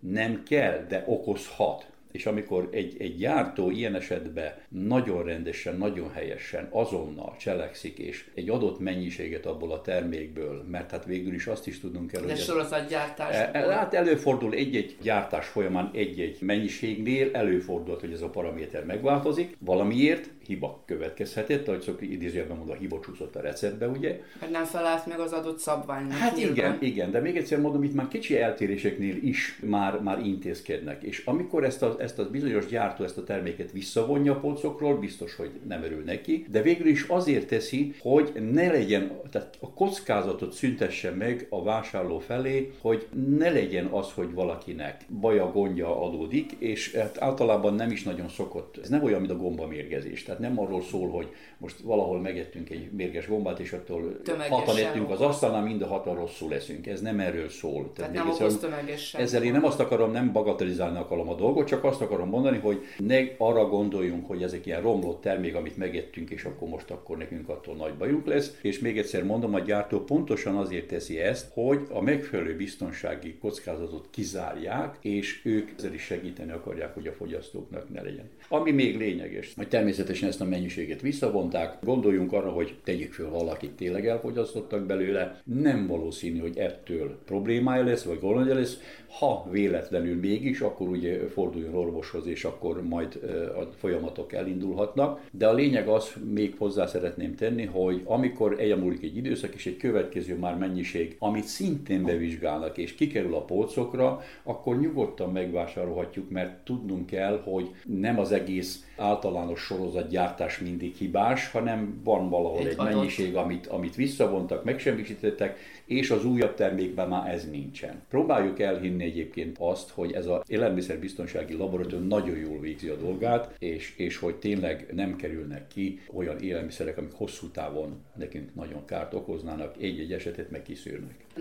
[SPEAKER 26] nem kell, de okozhat. És amikor egy, egy gyártó ilyen esetben nagyon rendesen, nagyon helyesen, azonnal cselekszik, és egy adott mennyiséget abból a termékből, mert hát végül is azt is tudnunk kell,
[SPEAKER 1] hogy... sorozatgyártás.
[SPEAKER 26] E, e, hát előfordul egy-egy gyártás folyamán egy-egy mennyiségnél előfordult, hogy ez a paraméter megváltozik, valamiért hiba következhetett, ahogy szokni idézőjelben mondva, hiba csúszott a receptbe, ugye?
[SPEAKER 1] Mert nem felállt meg az adott szabványnak.
[SPEAKER 26] Hát nyilván. igen, igen, de még egyszer mondom, itt már kicsi eltéréseknél is már, már intézkednek. És amikor ezt a, ezt a bizonyos gyártó ezt a terméket visszavonja a polcokról, biztos, hogy nem örül neki, de végül is azért teszi, hogy ne legyen, tehát a kockázatot szüntesse meg a vásárló felé, hogy ne legyen az, hogy valakinek baja, gondja adódik, és hát általában nem is nagyon szokott. Ez nem olyan, mint a gombamérgezés. Tehát nem arról szól, hogy most valahol megettünk egy mérges gombát, és attól hatan ettünk az asztalnál, mind a hatan rosszul leszünk. Ez nem erről szól.
[SPEAKER 1] Tehát, Tehát nem okoz tömegesen.
[SPEAKER 26] Ezzel én nem azt akarom, nem bagatelizálni akarom a dolgot, csak azt akarom mondani, hogy ne arra gondoljunk, hogy ezek ilyen romlott termék, amit megettünk, és akkor most akkor nekünk attól nagy bajunk lesz. És még egyszer mondom, a gyártó pontosan azért teszi ezt, hogy a megfelelő biztonsági kockázatot kizárják, és ők ezzel is segíteni akarják, hogy a fogyasztóknak ne legyen. Ami még lényeges, hogy természetesen ezt a mennyiséget visszavonták, gondoljunk arra, hogy tegyük föl, valakit tényleg elfogyasztottak belőle, nem valószínű, hogy ettől problémája lesz, vagy gondja lesz, ha véletlenül mégis, akkor ugye forduljon orvoshoz, és akkor majd a folyamatok elindulhatnak. De a lényeg az, még hozzá szeretném tenni, hogy amikor elmúlik egy időszak, és egy következő már mennyiség, amit szintén bevizsgálnak, és kikerül a polcokra, akkor nyugodtan megvásárolhatjuk, mert tudnunk kell, hogy nem az egész általános sorozatgyártás mindig hibás, hanem van valahol egy, egy mennyiség, amit, amit visszavontak, megsemmisítettek, és az újabb termékben már ez nincsen. Próbáljuk elhinni egyébként azt, hogy ez az élelmiszerbiztonsági laboratórium nagyon jól végzi a dolgát, és, és hogy tényleg nem kerülnek ki olyan élelmiszerek, amik hosszú távon nekünk nagyon kárt okoznának, egy-egy esetet meg.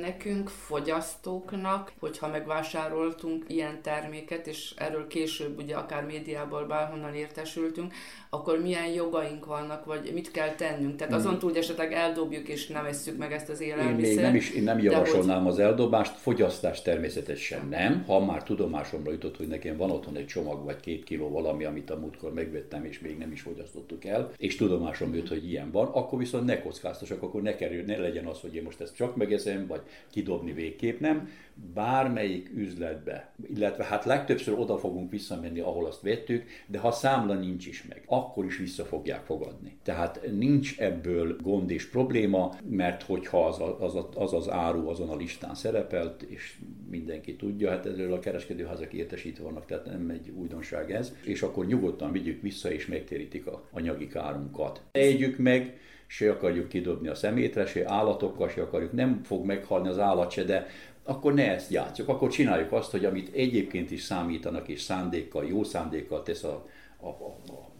[SPEAKER 1] Nekünk fogyasztóknak, hogyha megvásároltunk ilyen terméket, és erről később ugye akár médiából bárhonnan értesültünk, akkor milyen jogaink vannak, vagy mit kell tennünk. Tehát azon túl, hogy esetleg eldobjuk és nem vesszük meg ezt az élelmiszert.
[SPEAKER 26] Én még nem is én nem javasolnám hogy... az eldobást, fogyasztást természetesen nem. Ha már tudomásomra jutott, hogy nekem van otthon egy csomag vagy két kiló valami, amit a múltkor megvettem, és még nem is fogyasztottuk el, és tudomásom jut, hogy ilyen van, akkor viszont ne kockáztassak, akkor ne kerül, ne legyen az, hogy én most ezt csak megeszem, vagy kidobni végképp nem. Bármelyik üzletbe, illetve hát legtöbbször oda fogunk visszamenni, ahol azt vettük, de ha számla nincs is meg, akkor is vissza fogják fogadni. Tehát nincs ebből gond és probléma, mert hogyha az az, az, az áru azon a listán szerepelt, és mindenki tudja, hát erről a kereskedőházak értesítve vannak, tehát nem egy újdonság ez, és akkor nyugodtan vigyük vissza, és megtérítik a anyagi kárunkat. Együk meg, se akarjuk kidobni a szemétre, se állatokkal, se akarjuk, nem fog meghalni az állat se, de akkor ne ezt játszok, akkor csináljuk azt, hogy amit egyébként is számítanak, és szándékkal, jó szándékkal tesz a, a, a,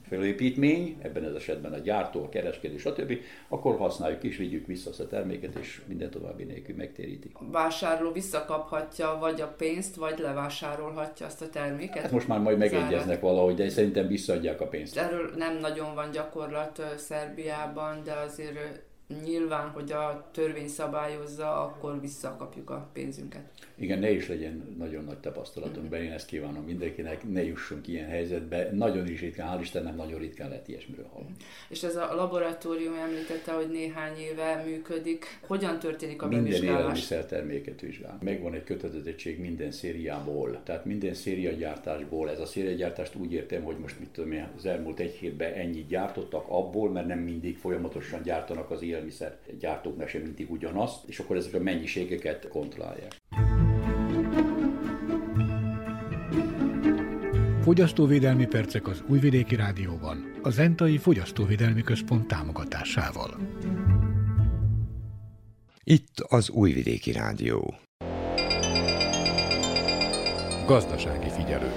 [SPEAKER 26] a felépítmény, ebben az esetben a gyártó, a kereskedő, stb., akkor használjuk és vigyük vissza azt a terméket, és minden további nélkül megtérítik.
[SPEAKER 1] A vásárló visszakaphatja vagy a pénzt, vagy levásárolhatja azt a terméket?
[SPEAKER 26] Hát most már majd megegyeznek valahogy, de szerintem visszaadják a pénzt.
[SPEAKER 1] Erről nem nagyon van gyakorlat Szerbiában, de azért nyilván, hogy a törvény szabályozza, akkor visszakapjuk a pénzünket.
[SPEAKER 26] Igen, ne is legyen nagyon nagy tapasztalatunk, mm-hmm. én ezt kívánom mindenkinek, ne jussunk ilyen helyzetbe. Nagyon is ritkán, hál' Istennek, nagyon ritkán lehet ilyesmiről hallani.
[SPEAKER 1] És ez a laboratórium említette, hogy néhány éve működik. Hogyan történik a bevizsgálás?
[SPEAKER 26] Minden élelmiszerterméket vizsgál. Megvan egy kötelezettség minden szériából, tehát minden szériagyártásból. Ez a szériagyártást úgy értem, hogy most mit tudom én, az elmúlt egy hétben ennyit gyártottak abból, mert nem mindig folyamatosan gyártanak az élelmiszer gyártóknak sem mindig ugyanazt, és akkor ezek a mennyiségeket kontrollálják.
[SPEAKER 4] Fogyasztóvédelmi percek az Újvidéki Rádióban, a Zentai Fogyasztóvédelmi Központ támogatásával.
[SPEAKER 3] Itt az Újvidéki Rádió.
[SPEAKER 4] Gazdasági figyelő.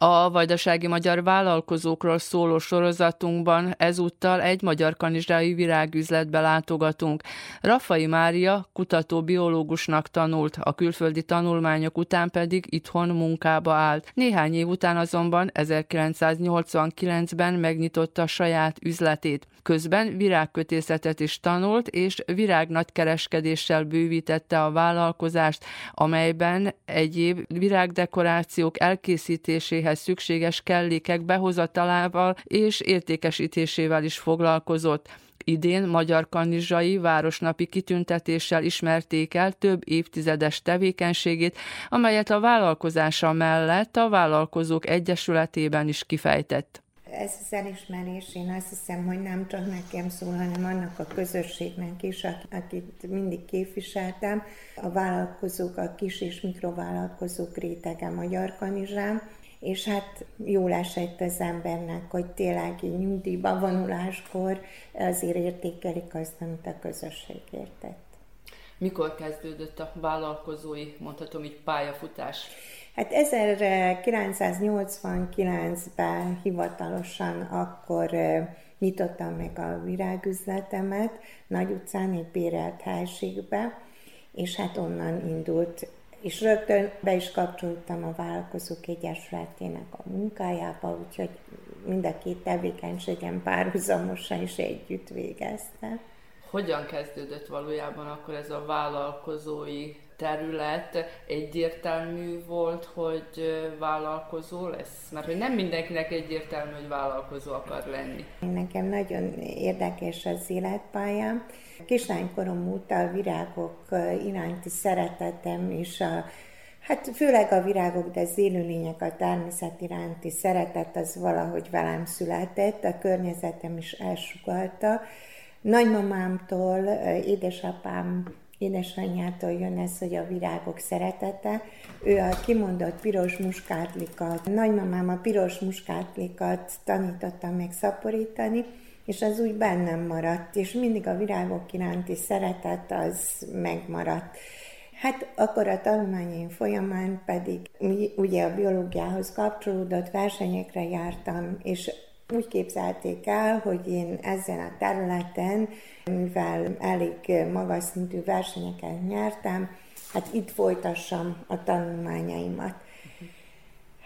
[SPEAKER 1] A vajdasági magyar vállalkozókról szóló sorozatunkban ezúttal egy magyar kanizsai virágüzletbe látogatunk. Raffai Mária kutató biológusnak tanult, a külföldi tanulmányok után pedig itthon munkába állt. Néhány év után azonban 1989-ben megnyitotta saját üzletét. Közben virágkötészetet is tanult, és virágnagykereskedéssel bővítette a vállalkozást, amelyben egyéb virágdekorációk elkészítéséhez szükséges kellékek behozatalával és értékesítésével is foglalkozott. Idén Magyar Kanizsai városnapi kitüntetéssel ismerték el több évtizedes tevékenységét, amelyet a vállalkozása mellett a Vállalkozók Egyesületében is kifejtett.
[SPEAKER 27] Ez az elismerés, én azt hiszem, hogy nem csak nekem szól, hanem annak a közösségnek is, akit mindig képviseltem, a vállalkozók, a kis és mikrovállalkozók rétege Magyar Kanizsám, és hát jól esett az embernek, hogy tényleg nyugdíjba vonuláskor azért értékelik azt, amit a közösség értett.
[SPEAKER 1] Mikor kezdődött a vállalkozói, mondhatom így, pályafutás?
[SPEAKER 27] Hát 1989-ben hivatalosan akkor nyitottam meg a virágüzletemet Nagy utcán, egy bérelt helységbe, és hát onnan indult és rögtön be is kapcsoltam a Vállalkozók Egyesületének a munkájába, úgyhogy mind a két tevékenységem párhuzamosan is együtt végezte.
[SPEAKER 1] Hogyan kezdődött valójában akkor ez a vállalkozói terület egyértelmű volt, hogy vállalkozó lesz? Mert hogy nem mindenkinek egyértelmű, hogy vállalkozó akar lenni.
[SPEAKER 27] Nekem nagyon érdekes az életpályám. Kislánykorom óta a virágok iránti szeretetem és a Hát főleg a virágok, de az élőlények, a természet iránti szeretet az valahogy velem született, a környezetem is elsugalta. Nagymamámtól, édesapám édesanyjától jön ez, hogy a virágok szeretete. Ő a kimondott piros muskátlikat, nagymamám a piros muskátlikat tanította meg szaporítani, és az úgy bennem maradt, és mindig a virágok iránti szeretet az megmaradt. Hát akkor a tanulmányaim folyamán pedig ugye a biológiához kapcsolódott versenyekre jártam, és úgy képzelték el, hogy én ezen a területen, mivel elég magas szintű versenyeket nyertem, hát itt folytassam a tanulmányaimat.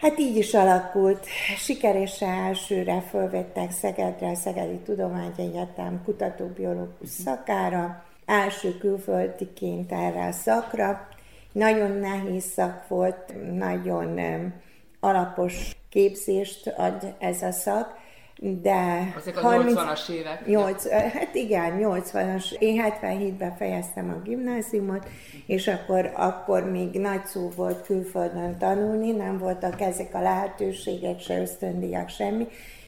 [SPEAKER 27] Hát így is alakult. Sikerése elsőre fölvettek Szegedre, a Szegedi Tudományegyetem kutatóbiológus szakára, első külföldiként erre a szakra. Nagyon nehéz szak volt, nagyon alapos képzést ad ez a szak, de...
[SPEAKER 1] Ezek a 30, 80-as évek.
[SPEAKER 27] 8, hát igen, 80-as. Én 77-ben fejeztem a gimnáziumot, és akkor, akkor még nagy szó volt külföldön tanulni, nem voltak ezek a lehetőségek, se ösztöndíjak, semmi.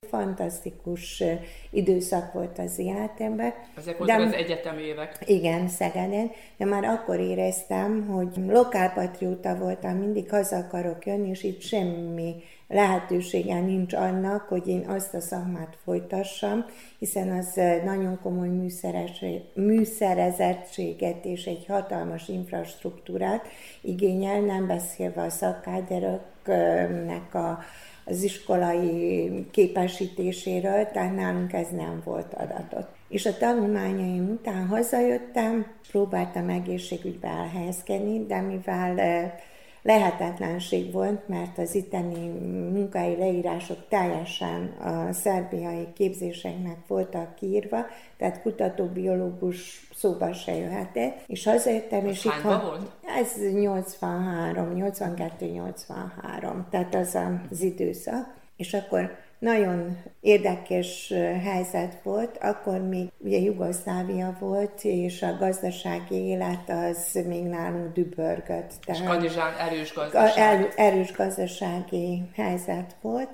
[SPEAKER 27] Fantasztikus időszak volt az életemben.
[SPEAKER 1] Ezek voltak de, az egyetemi évek.
[SPEAKER 27] Igen, Szegeden, de már akkor éreztem, hogy lokálpatrióta voltam, mindig haza akarok jönni, és itt semmi lehetősége nincs annak, hogy én azt a szakmát folytassam, hiszen az nagyon komoly műszerezettséget és egy hatalmas infrastruktúrát igényel, nem beszélve a szakkáderöknek a, az iskolai képesítéséről, tehát nálunk ez nem volt adatot. És a tanulmányaim után hazajöttem, próbáltam egészségügybe elhelyezkedni, de mivel lehetetlenség volt, mert az itteni munkai leírások teljesen a szerbiai képzéseknek voltak kiírva, tehát kutatóbiológus szóba se jöhetett, és hazajöttem, és
[SPEAKER 1] itt volt?
[SPEAKER 27] Ez 83, 82-83, tehát az az időszak. És akkor nagyon érdekes helyzet volt, akkor még ugye Jugoszlávia volt, és a gazdasági élet az még nálunk dübörgött.
[SPEAKER 1] És Kanizsán erős gazdaság.
[SPEAKER 27] Er, erős gazdasági helyzet volt.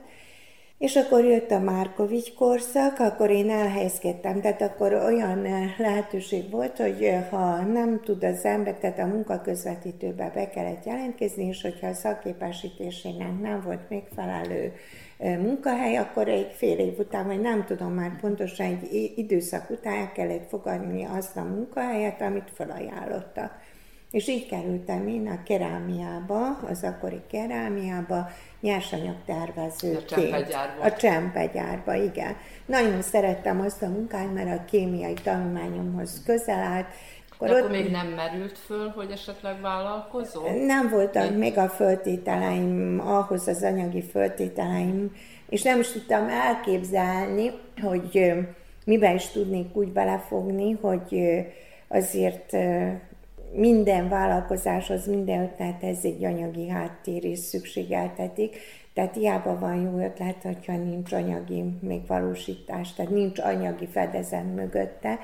[SPEAKER 27] És akkor jött a Márkovics korszak, akkor én elhelyezkedtem, tehát akkor olyan lehetőség volt, hogy ha nem tud az ember, tehát a munkaközvetítőbe be kellett jelentkezni, és hogyha a szakképesítésének nem volt megfelelő munkahely, akkor egy fél év után, vagy nem tudom már pontosan, egy időszak után el kellett fogadni azt a munkahelyet, amit felajánlottak. És így kerültem én a kerámiába, az akkori kerámiába, nyersanyagtervezőként. A csempegyárba. A csempegyárba, igen. Nagyon szerettem azt a munkát, mert a kémiai tanulmányomhoz közel állt,
[SPEAKER 1] akkor, De akkor ott... még nem merült föl, hogy esetleg vállalkozó?
[SPEAKER 27] Nem voltak még a föltételeim, ahhoz az anyagi föltételeim, és nem is tudtam elképzelni, hogy miben is tudnék úgy belefogni, hogy azért minden vállalkozáshoz, minden ötlethez egy anyagi háttér is szükségeltetik, tehát hiába van jó ötlet, hogyha nincs anyagi megvalósítás, tehát nincs anyagi fedezet mögötte.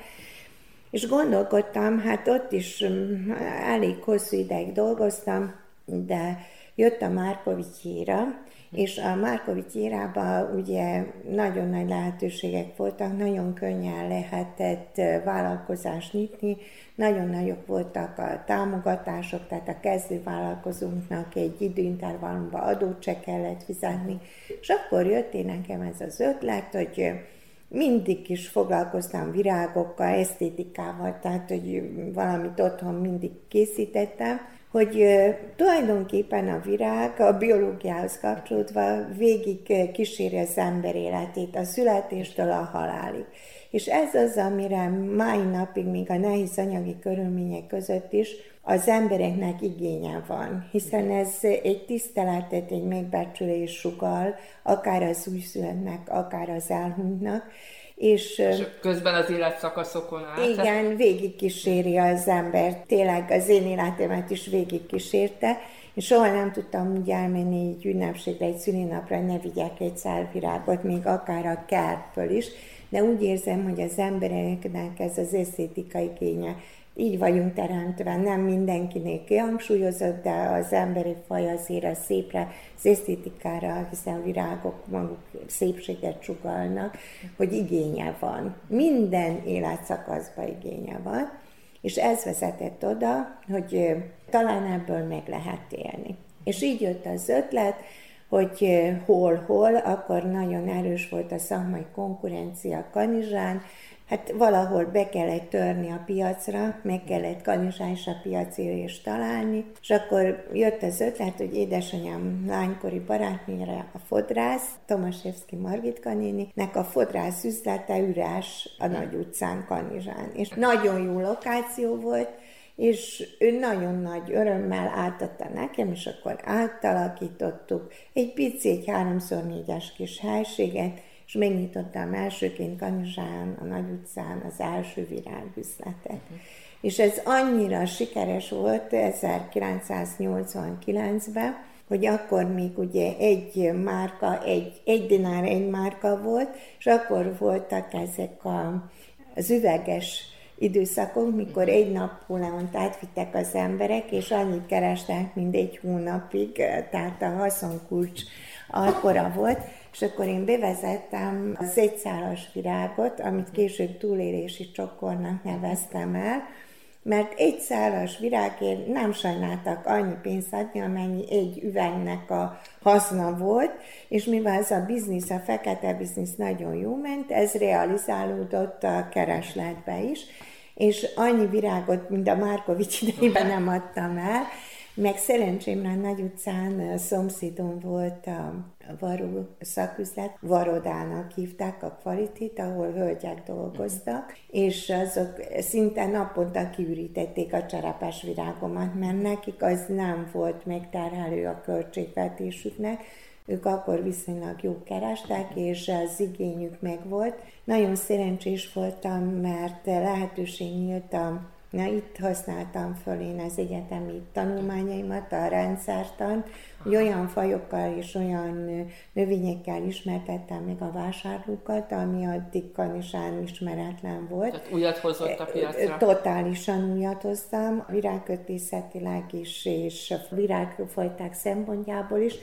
[SPEAKER 27] És gondolkodtam, hát ott is mm, elég hosszú ideig dolgoztam, de jött a Márkovics híra, és a Márkovics írában ugye nagyon nagy lehetőségek voltak, nagyon könnyen lehetett vállalkozást nyitni, nagyon nagyok voltak a támogatások, tehát a kezdő vállalkozónknak egy időintervallumban adót se kellett fizetni, és akkor jött én nekem ez az ötlet, hogy mindig is foglalkoztam virágokkal, esztétikával, tehát hogy valamit otthon mindig készítettem, hogy tulajdonképpen a virág a biológiához kapcsolódva végig kíséri az ember életét, a születéstől a halálig. És ez az, amire mai napig, még a nehéz anyagi körülmények között is, az embereknek igénye van, hiszen ez egy tiszteletet, egy megbecsülés sugal, akár az újszülöttnek, akár az elhunytnak,
[SPEAKER 1] és, és közben az életszakaszokon át.
[SPEAKER 27] Igen, végigkíséri az ember. Tényleg az én életemet is végigkísérte, és soha nem tudtam úgy elmenni egy ünnepségre, egy szülinapra, ne vigyek egy szálvirágot, még akár a kertből is, de úgy érzem, hogy az embereknek ez az esztétikai kénye így vagyunk teremtve, nem mindenkinek kihangsúlyozott, de az emberi faj azért a szépre, az esztétikára, hiszen a virágok maguk szépséget csugalnak, hogy igénye van. Minden életszakaszban igénye van, és ez vezetett oda, hogy talán ebből meg lehet élni. És így jött az ötlet, hogy hol-hol, akkor nagyon erős volt a szakmai konkurencia Kanizsán, Hát valahol be kellett törni a piacra, meg kellett kanizsás a piacérést találni, és akkor jött az ötlet, hogy édesanyám lánykori barátnőre a fodrász, Tomaszewski Margit nek a fodrász üzlete üres a Nagy utcán Kanizsán. És nagyon jó lokáció volt, és ő nagyon nagy örömmel átadta nekem, és akkor átalakítottuk egy pici, egy háromszor négyes kis helységet, és megnyitottam elsőként Kanizsán, a Nagy utcán az első virágüzletet. Uh-huh. És ez annyira sikeres volt 1989-ben, hogy akkor még ugye egy márka, egy, egy dinár egy márka volt, és akkor voltak ezek a, az üveges időszakok, mikor egy napóleont átvittek az emberek, és annyit kerestek, mint egy hónapig, tehát a haszonkulcs akkora volt, és akkor én bevezettem az egyszálas virágot, amit később túlélési csokornak neveztem el, mert egy szálas virágért nem sajnáltak annyi pénzt adni, amennyi egy üvegnek a haszna volt, és mivel ez a biznisz, a fekete biznisz nagyon jó ment, ez realizálódott a keresletbe is, és annyi virágot, mint a Márkovics idejében nem adtam el, meg szerencsémre a Nagy utcán szomszédom volt a varó szaküzlet, Varodának hívták a kvalitit, ahol hölgyek dolgoztak, és azok szinte naponta kiürítették a cserepes virágomat, mert nekik az nem volt megterhelő a költségvetésüknek, ők akkor viszonylag jó kerestek, és az igényük megvolt. Nagyon szerencsés voltam, mert lehetőség nyílt Na, itt használtam föl én az egyetemi tanulmányaimat, a rendszertant, hogy olyan fajokkal és olyan növényekkel ismertettem meg a vásárlókat, ami addig kanisán ismeretlen volt.
[SPEAKER 1] Tehát újat hozott a piacra?
[SPEAKER 27] Totálisan újat hoztam, virágkötészetileg is, és virágfajták szempontjából is,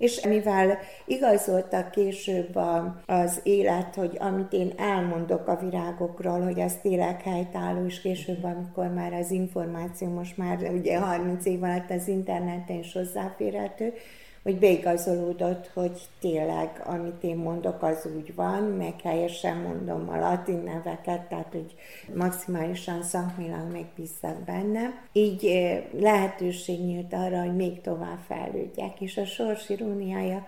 [SPEAKER 27] és mivel igazolta később az élet, hogy amit én elmondok a virágokról, hogy az tényleg helytálló, és később, amikor már az információ most már ugye 30 év alatt az interneten is hozzáférhető, hogy beigazolódott, hogy tényleg, amit én mondok, az úgy van, meg helyesen mondom a latin neveket, tehát hogy maximálisan szakmilag megbízzak benne. Így lehetőség nyílt arra, hogy még tovább fejlődjek, és a sors iróniája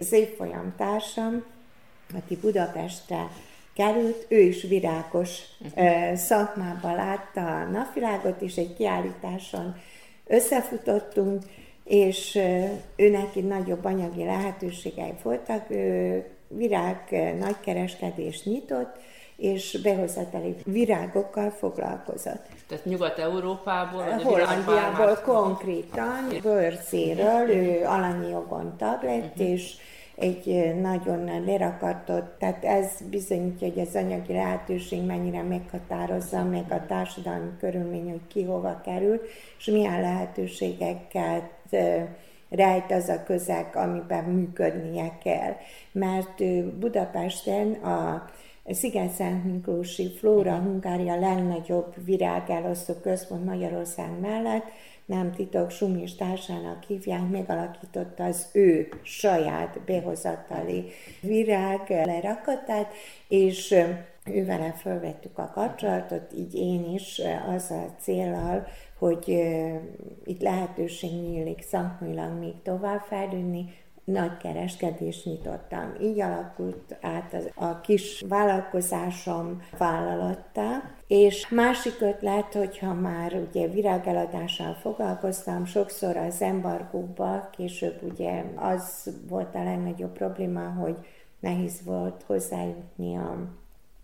[SPEAKER 27] az évfolyam társam, aki Budapestre került, ő is virágos szakmában látta a napvilágot, és egy kiállításon összefutottunk, és ő neki nagyobb anyagi lehetőségei voltak, ő virág nagykereskedést nyitott, és behozatali virágokkal foglalkozott.
[SPEAKER 1] Tehát Nyugat-Európából?
[SPEAKER 27] Hollandiából konkrétan, Bőrcéről, ő alanyi jogon tag lett, uh-huh. és egy nagyon lerakatott, tehát ez bizonyítja, hogy az anyagi lehetőség mennyire meghatározza meg a társadalmi körülmény, hogy ki hova kerül, és milyen lehetőségekkel rejt az a közeg, amiben működnie kell. Mert Budapesten a Sziget-Szent Miklósi Flóra Hungária legnagyobb virágelosztó központ Magyarország mellett, nem titok, Sumis társának hívják, megalakította az ő saját behozatali virág lerakatát, és ővele felvettük a kapcsolatot, így én is az a célral, hogy itt lehetőség nyílik szakmailag még tovább fejlődni, nagy kereskedést nyitottam. Így alakult át az, a kis vállalkozásom vállalattá, és másik ötlet, hogyha már ugye virágeladással foglalkoztam, sokszor az embargóba, később ugye az volt a legnagyobb probléma, hogy nehéz volt hozzájutni a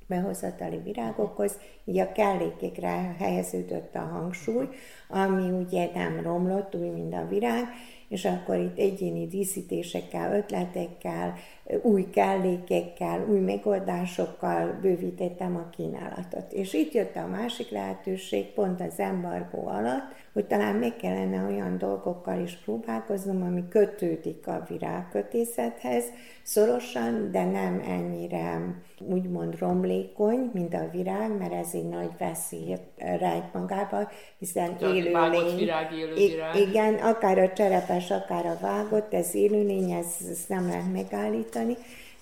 [SPEAKER 27] behozatali virágokhoz, így a kellékekre helyeződött a hangsúly, ami ugye nem romlott, úgy, mint a virág, és akkor itt egyéni díszítésekkel, ötletekkel, új kellékekkel, új megoldásokkal bővítettem a kínálatot. És itt jött a másik lehetőség, pont az embargó alatt, hogy talán meg kellene olyan dolgokkal is próbálkoznom, ami kötődik a virágkötészethez szorosan, de nem ennyire úgymond romlékony, mint a virág, mert ez egy nagy veszélyt rejt magába, hiszen élő lény.
[SPEAKER 1] Virág, élő virág.
[SPEAKER 27] Igen, akár a cserepes, akár a vágott, ez élőlény, ez, ez nem lehet megállítani,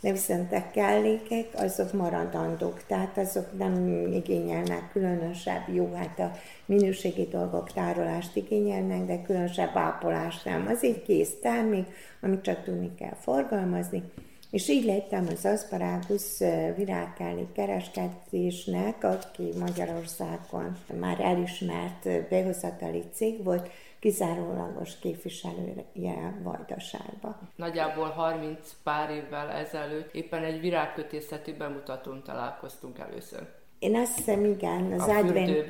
[SPEAKER 27] de viszont a kellékek azok maradandók, tehát azok nem igényelnek különösebb, jó, hát a minőségi dolgok tárolást igényelnek, de különösebb ápolást nem. Az egy kész termék, amit csak tudni kell forgalmazni, és így lettem az Asparágus virágkellék kereskedésnek, aki Magyarországon már elismert behozatali cég volt, kizárólagos képviselője Vajdaságba.
[SPEAKER 1] Nagyjából 30 pár évvel ezelőtt éppen egy virágkötészeti bemutatón találkoztunk először.
[SPEAKER 27] Én azt hiszem, igen,
[SPEAKER 1] az a advent...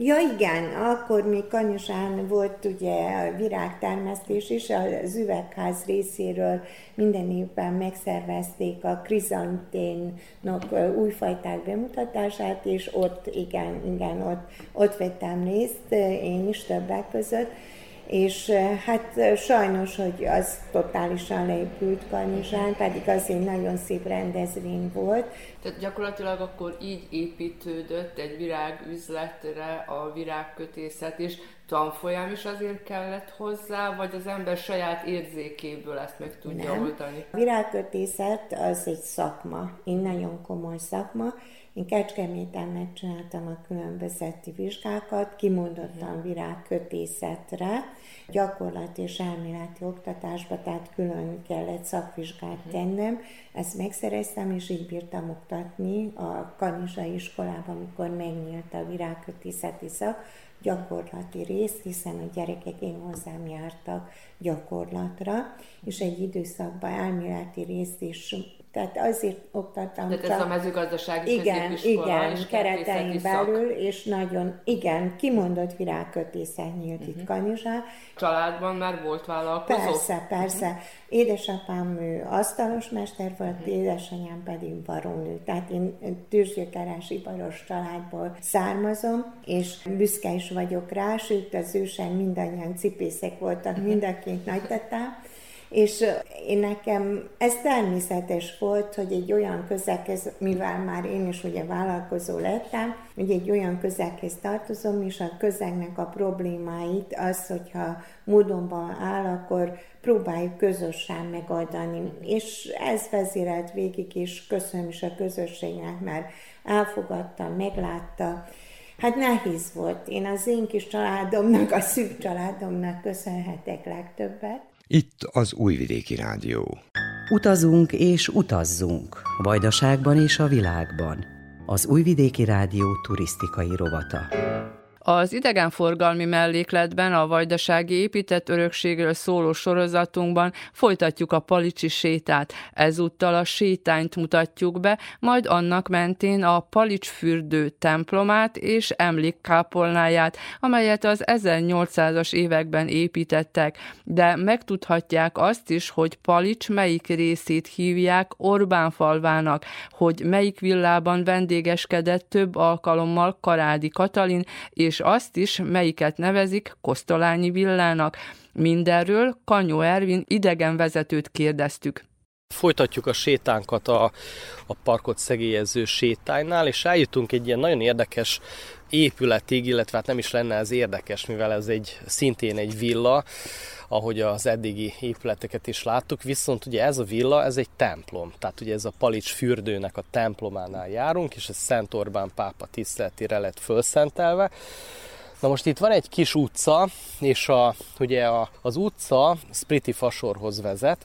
[SPEAKER 27] Ja igen, akkor még Kanyosán volt ugye a virágtermesztés is, az üvegház részéről minden évben megszervezték a krizanténok újfajták bemutatását, és ott igen, igen, ott, ott vettem részt, én is többek között, és hát sajnos, hogy az totálisan leépült Kanizsán, pedig az egy nagyon szép rendezvény volt.
[SPEAKER 1] Tehát gyakorlatilag akkor így építődött egy virágüzletre a virágkötészet, és tanfolyam is azért kellett hozzá, vagy az ember saját érzékéből ezt meg tudja
[SPEAKER 27] Nem.
[SPEAKER 1] oldani?
[SPEAKER 27] A virágkötészet az egy szakma, egy nagyon komoly szakma, én Kecskeméten megcsináltam a különbözeti vizsgákat, kimondottan virágkötészetre, gyakorlati és elméleti oktatásba, tehát külön kellett szakvizsgát mhm. tennem. Ezt megszereztem, és így bírtam oktatni a Kanizsai iskolában, amikor megnyílt a virágkötészeti szak, gyakorlati részt, hiszen a gyerekek én hozzám jártak gyakorlatra, és egy időszakban elméleti részt is tehát azért oktattam
[SPEAKER 1] Tehát ez a mezőgazdasági
[SPEAKER 27] igen, igen, és keretein belül, és nagyon, igen, kimondott virágkötészet nyílt uh-huh. itt mhm. Kanizsán.
[SPEAKER 1] Családban már volt vállalkozó?
[SPEAKER 27] Persze, persze. Uh-huh. Édesapám ő asztalos mester volt, uh-huh. édesanyám pedig barónő. Tehát én tűzgyökeres iparos családból származom, és büszke is vagyok rá, sőt az ősen mindannyian cipészek voltak, mind a két nagytatám És én nekem ez természetes volt, hogy egy olyan közeghez, mivel már én is ugye vállalkozó lettem, hogy egy olyan közeghez tartozom, és a közegnek a problémáit az, hogyha módonban áll, akkor próbáljuk közösen megoldani. És ez vezérelt végig, és köszönöm is a közösségnek, mert elfogadta, meglátta. Hát nehéz volt. Én az én kis családomnak, a szűk családomnak köszönhetek legtöbbet.
[SPEAKER 3] Itt az Újvidéki Rádió.
[SPEAKER 28] Utazunk és utazzunk. Vajdaságban és a világban. Az Újvidéki Rádió turisztikai rovata.
[SPEAKER 1] Az idegenforgalmi mellékletben a vajdasági épített örökségről szóló sorozatunkban folytatjuk a Palicsi sétát. Ezúttal a sétányt mutatjuk be, majd annak mentén a Palicsfürdő templomát és emlékkápolnáját, amelyet az 1800-as években építettek, de megtudhatják azt is, hogy Palics melyik részét hívják Orbán falvának, hogy melyik villában vendégeskedett több alkalommal Karádi Katalin, és és azt is, melyiket nevezik Kosztolányi villának. Mindenről Kanyó Ervin idegenvezetőt kérdeztük.
[SPEAKER 29] Folytatjuk a sétánkat a, a parkot szegélyező sétánynál, és eljutunk egy ilyen nagyon érdekes épületig, illetve hát nem is lenne ez érdekes, mivel ez egy szintén egy villa, ahogy az eddigi épületeket is láttuk, viszont ugye ez a villa, ez egy templom, tehát ugye ez a Palics fürdőnek a templománál járunk, és ez Szent Orbán pápa tiszteletére lett fölszentelve, Na most itt van egy kis utca, és a, ugye a, az utca Spriti Fasorhoz vezet,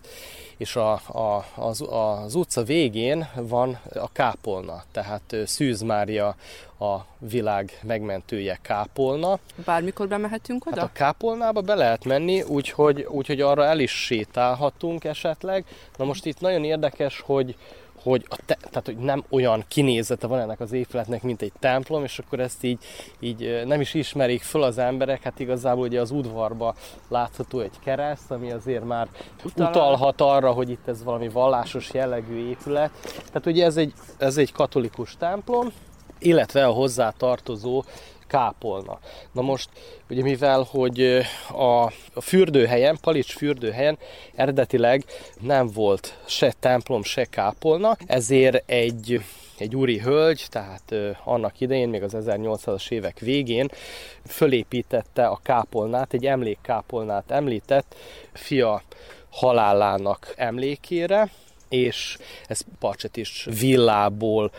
[SPEAKER 29] és a, a, az, az utca végén van a kápolna, tehát Szűz Mária a világ megmentője kápolna.
[SPEAKER 1] Bármikor bemehetünk oda?
[SPEAKER 29] Hát a kápolnába be lehet menni, úgyhogy, úgyhogy arra el is sétálhatunk esetleg. Na most itt nagyon érdekes, hogy, hogy, a te, tehát, hogy nem olyan kinézete van ennek az épületnek, mint egy templom, és akkor ezt így, így nem is ismerik föl az emberek, hát igazából ugye az udvarba látható egy kereszt, ami azért már Utal. utalhat arra, hogy itt ez valami vallásos jellegű épület. Tehát ugye ez egy, ez egy katolikus templom, illetve a hozzá tartozó kápolna. Na most, ugye mivel, hogy a, fürdőhelyen, Palics fürdőhelyen eredetileg nem volt se templom, se kápolna, ezért egy egy úri hölgy, tehát annak idején, még az 1800-as évek végén fölépítette a kápolnát, egy emlékkápolnát említett fia halálának emlékére, és ez Parcsetis villából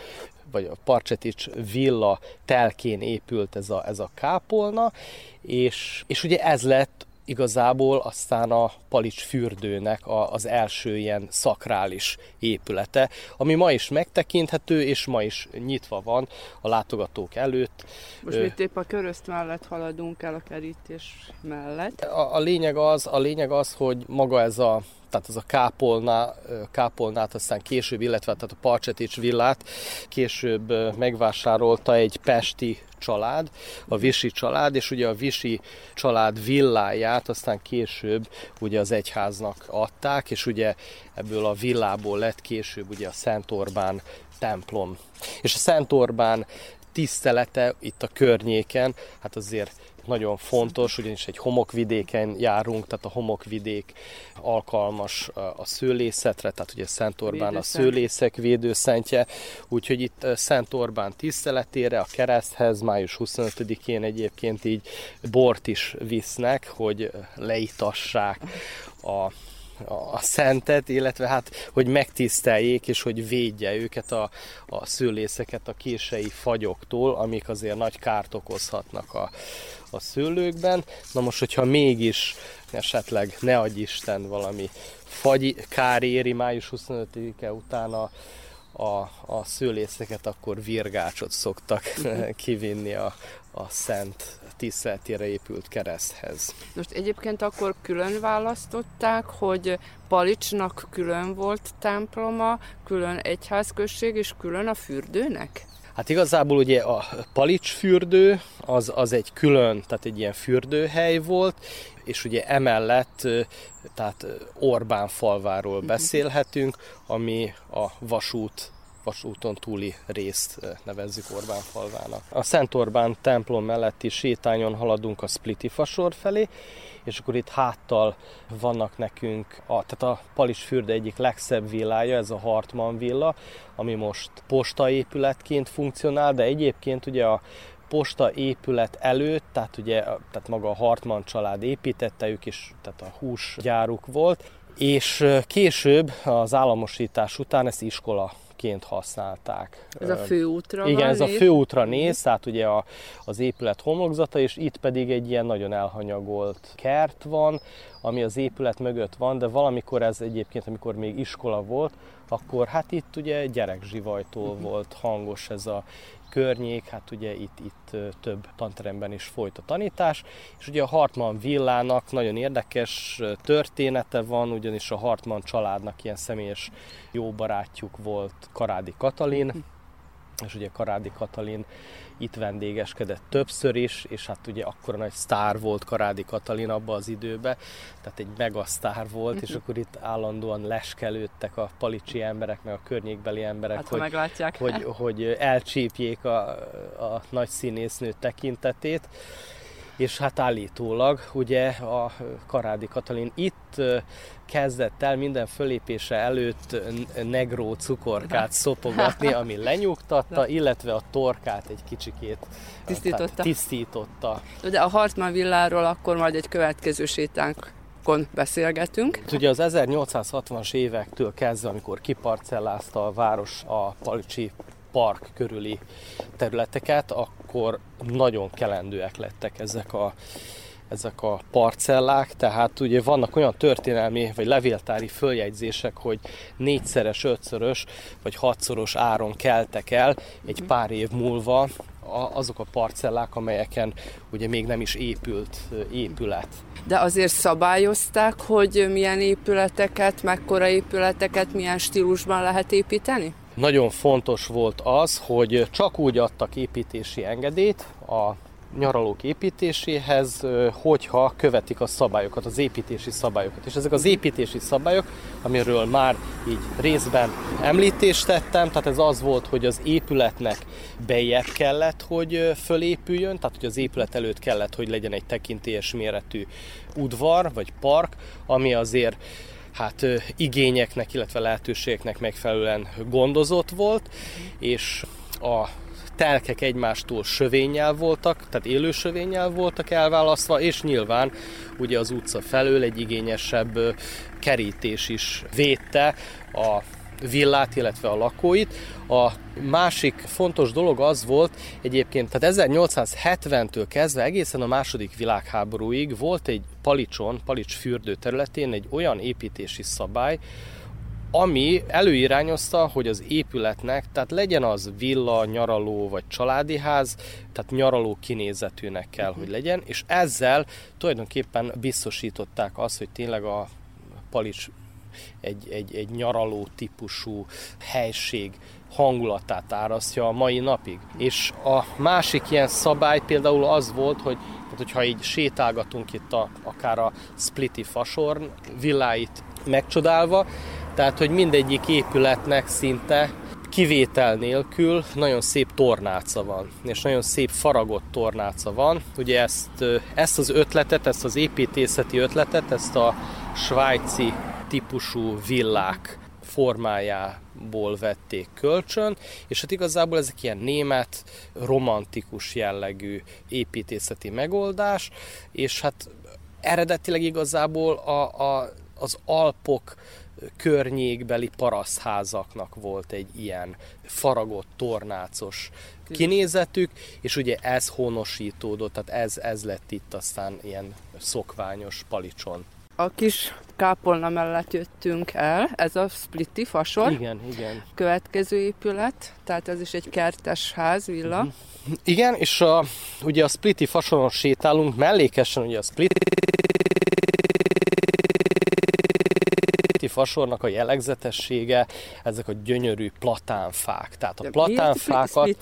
[SPEAKER 29] vagy a Parcsetics villa telkén épült ez a, ez a kápolna, és, és ugye ez lett igazából aztán a Palics fürdőnek a, az első ilyen szakrális épülete, ami ma is megtekinthető, és ma is nyitva van a látogatók előtt.
[SPEAKER 1] Most itt épp a körözt mellett haladunk el a kerítés mellett.
[SPEAKER 29] A, a, lényeg az, a lényeg az, hogy maga ez a tehát az a kápolná, kápolnát aztán később, illetve tehát a Parcsetics villát később megvásárolta egy pesti család, a Visi család, és ugye a Visi család villáját aztán később ugye az egyháznak adták, és ugye ebből a villából lett később ugye a Szent Orbán templom. És a Szent Orbán tisztelete itt a környéken, hát azért nagyon fontos, ugyanis egy homokvidéken járunk, tehát a homokvidék alkalmas a szőlészetre, tehát ugye Szent Orbán a szőlészek védőszentje, úgyhogy itt Szent Orbán tiszteletére, a kereszthez május 25-én egyébként így bort is visznek, hogy leitassák a a szentet, illetve hát, hogy megtiszteljék és hogy védje őket a, a szőlészeket a kései fagyoktól, amik azért nagy kárt okozhatnak a, a szőlőkben. Na most, hogyha mégis esetleg ne adj Isten valami fagy kár éri május 25-e után a, a, a szőlészeket, akkor virgácsot szoktak kivinni a, a szent tiszteletére épült kereszthez.
[SPEAKER 1] Most egyébként akkor külön választották, hogy Palicsnak külön volt temploma, külön egyházközség és külön a fürdőnek?
[SPEAKER 29] Hát igazából ugye a Palics fürdő az, az egy külön, tehát egy ilyen fürdőhely volt, és ugye emellett tehát Orbán falváról mhm. beszélhetünk, ami a vasút vasúton túli részt nevezzük Orbán falvának. A Szent Orbán templom melletti sétányon haladunk a Spliti fasor felé, és akkor itt háttal vannak nekünk, a, tehát a Palis fürde egyik legszebb villája, ez a Hartman villa, ami most postaépületként funkcionál, de egyébként ugye a posta épület előtt, tehát ugye tehát maga a Hartman család építette, ők is, tehát a húsgyáruk volt, és később az államosítás után ezt iskola ként használták.
[SPEAKER 1] Ez a főútra
[SPEAKER 29] Igen, ez a főútra néz, tehát ugye a, az épület homlokzata, és itt pedig egy ilyen nagyon elhanyagolt kert van, ami az épület mögött van, de valamikor ez egyébként, amikor még iskola volt, akkor hát itt ugye gyerekzsivajtól uh-huh. volt hangos ez a környék, hát ugye itt, itt több tanteremben is folyt a tanítás, és ugye a Hartman villának nagyon érdekes története van, ugyanis a Hartman családnak ilyen személyes jó barátjuk volt Karádi Katalin, uh-huh és ugye Karádi Katalin itt vendégeskedett többször is, és hát ugye akkora nagy sztár volt Karádi Katalin abba az időbe, tehát egy megasztár volt, és mhm. akkor itt állandóan leskelődtek a palicsi emberek, meg a környékbeli emberek,
[SPEAKER 1] hát,
[SPEAKER 29] hogy, hogy, hogy elcsípjék a, a nagy színésznő tekintetét és hát állítólag ugye a Karádi Katalin itt kezdett el minden fölépése előtt negró cukorkát szopogatni, ami lenyugtatta, illetve a torkát egy kicsikét
[SPEAKER 1] tisztította.
[SPEAKER 29] tisztította.
[SPEAKER 1] De a Hartmann villáról akkor majd egy következő sétánk beszélgetünk.
[SPEAKER 29] Ugye az 1860-as évektől kezdve, amikor kiparcellázta a város a Palcsi park körüli területeket, akkor nagyon kelendőek lettek ezek a ezek a parcellák, tehát ugye vannak olyan történelmi vagy levéltári följegyzések, hogy négyszeres, ötszörös vagy hatszoros áron keltek el egy mhm. pár év múlva azok a parcellák, amelyeken ugye még nem is épült épület.
[SPEAKER 1] De azért szabályozták, hogy milyen épületeket, mekkora épületeket, milyen stílusban lehet építeni?
[SPEAKER 29] Nagyon fontos volt az, hogy csak úgy adtak építési engedélyt a nyaralók építéséhez, hogyha követik a szabályokat, az építési szabályokat. És ezek az építési szabályok, amiről már így részben említést tettem, tehát ez az volt, hogy az épületnek bejebb kellett, hogy fölépüljön, tehát hogy az épület előtt kellett, hogy legyen egy tekintélyes méretű udvar vagy park, ami azért hát igényeknek, illetve lehetőségeknek megfelelően gondozott volt, és a telkek egymástól sövénnyel voltak, tehát élő sövénnyel voltak elválasztva, és nyilván ugye az utca felől egy igényesebb kerítés is védte a villát, illetve a lakóit. A másik fontos dolog az volt egyébként, tehát 1870-től kezdve egészen a második világháborúig volt egy Palicson, Palics fürdő területén egy olyan építési szabály, ami előirányozta, hogy az épületnek, tehát legyen az villa, nyaraló vagy családi ház, tehát nyaraló kinézetűnek kell, hogy legyen, és ezzel tulajdonképpen biztosították azt, hogy tényleg a Palics egy, egy, egy nyaraló típusú helység hangulatát árasztja a mai napig. És a másik ilyen szabály például az volt, hogy tehát, hogyha így sétálgatunk itt a, akár a Spliti Fasorn villáit megcsodálva, tehát, hogy mindegyik épületnek szinte kivétel nélkül nagyon szép tornáca van, és nagyon szép faragott tornáca van. Ugye ezt, ezt az ötletet, ezt az építészeti ötletet, ezt a svájci típusú villák formájából vették kölcsön, és hát igazából ezek ilyen német, romantikus jellegű építészeti megoldás, és hát eredetileg igazából a, a, az Alpok környékbeli parasztházaknak volt egy ilyen faragott, tornácos kinézetük, és ugye ez honosítódott, tehát ez, ez lett itt aztán ilyen szokványos palicson.
[SPEAKER 1] A kis kápolna mellett jöttünk el, ez a Splitti fasor.
[SPEAKER 29] Igen, igen.
[SPEAKER 1] Következő épület, tehát ez is egy kertes ház, villa. Uh-huh.
[SPEAKER 29] Igen, és a, ugye a Splitti fasoron sétálunk, mellékesen ugye a Splitti fasornak a jellegzetessége ezek a gyönyörű platánfák. Tehát a platánfákat...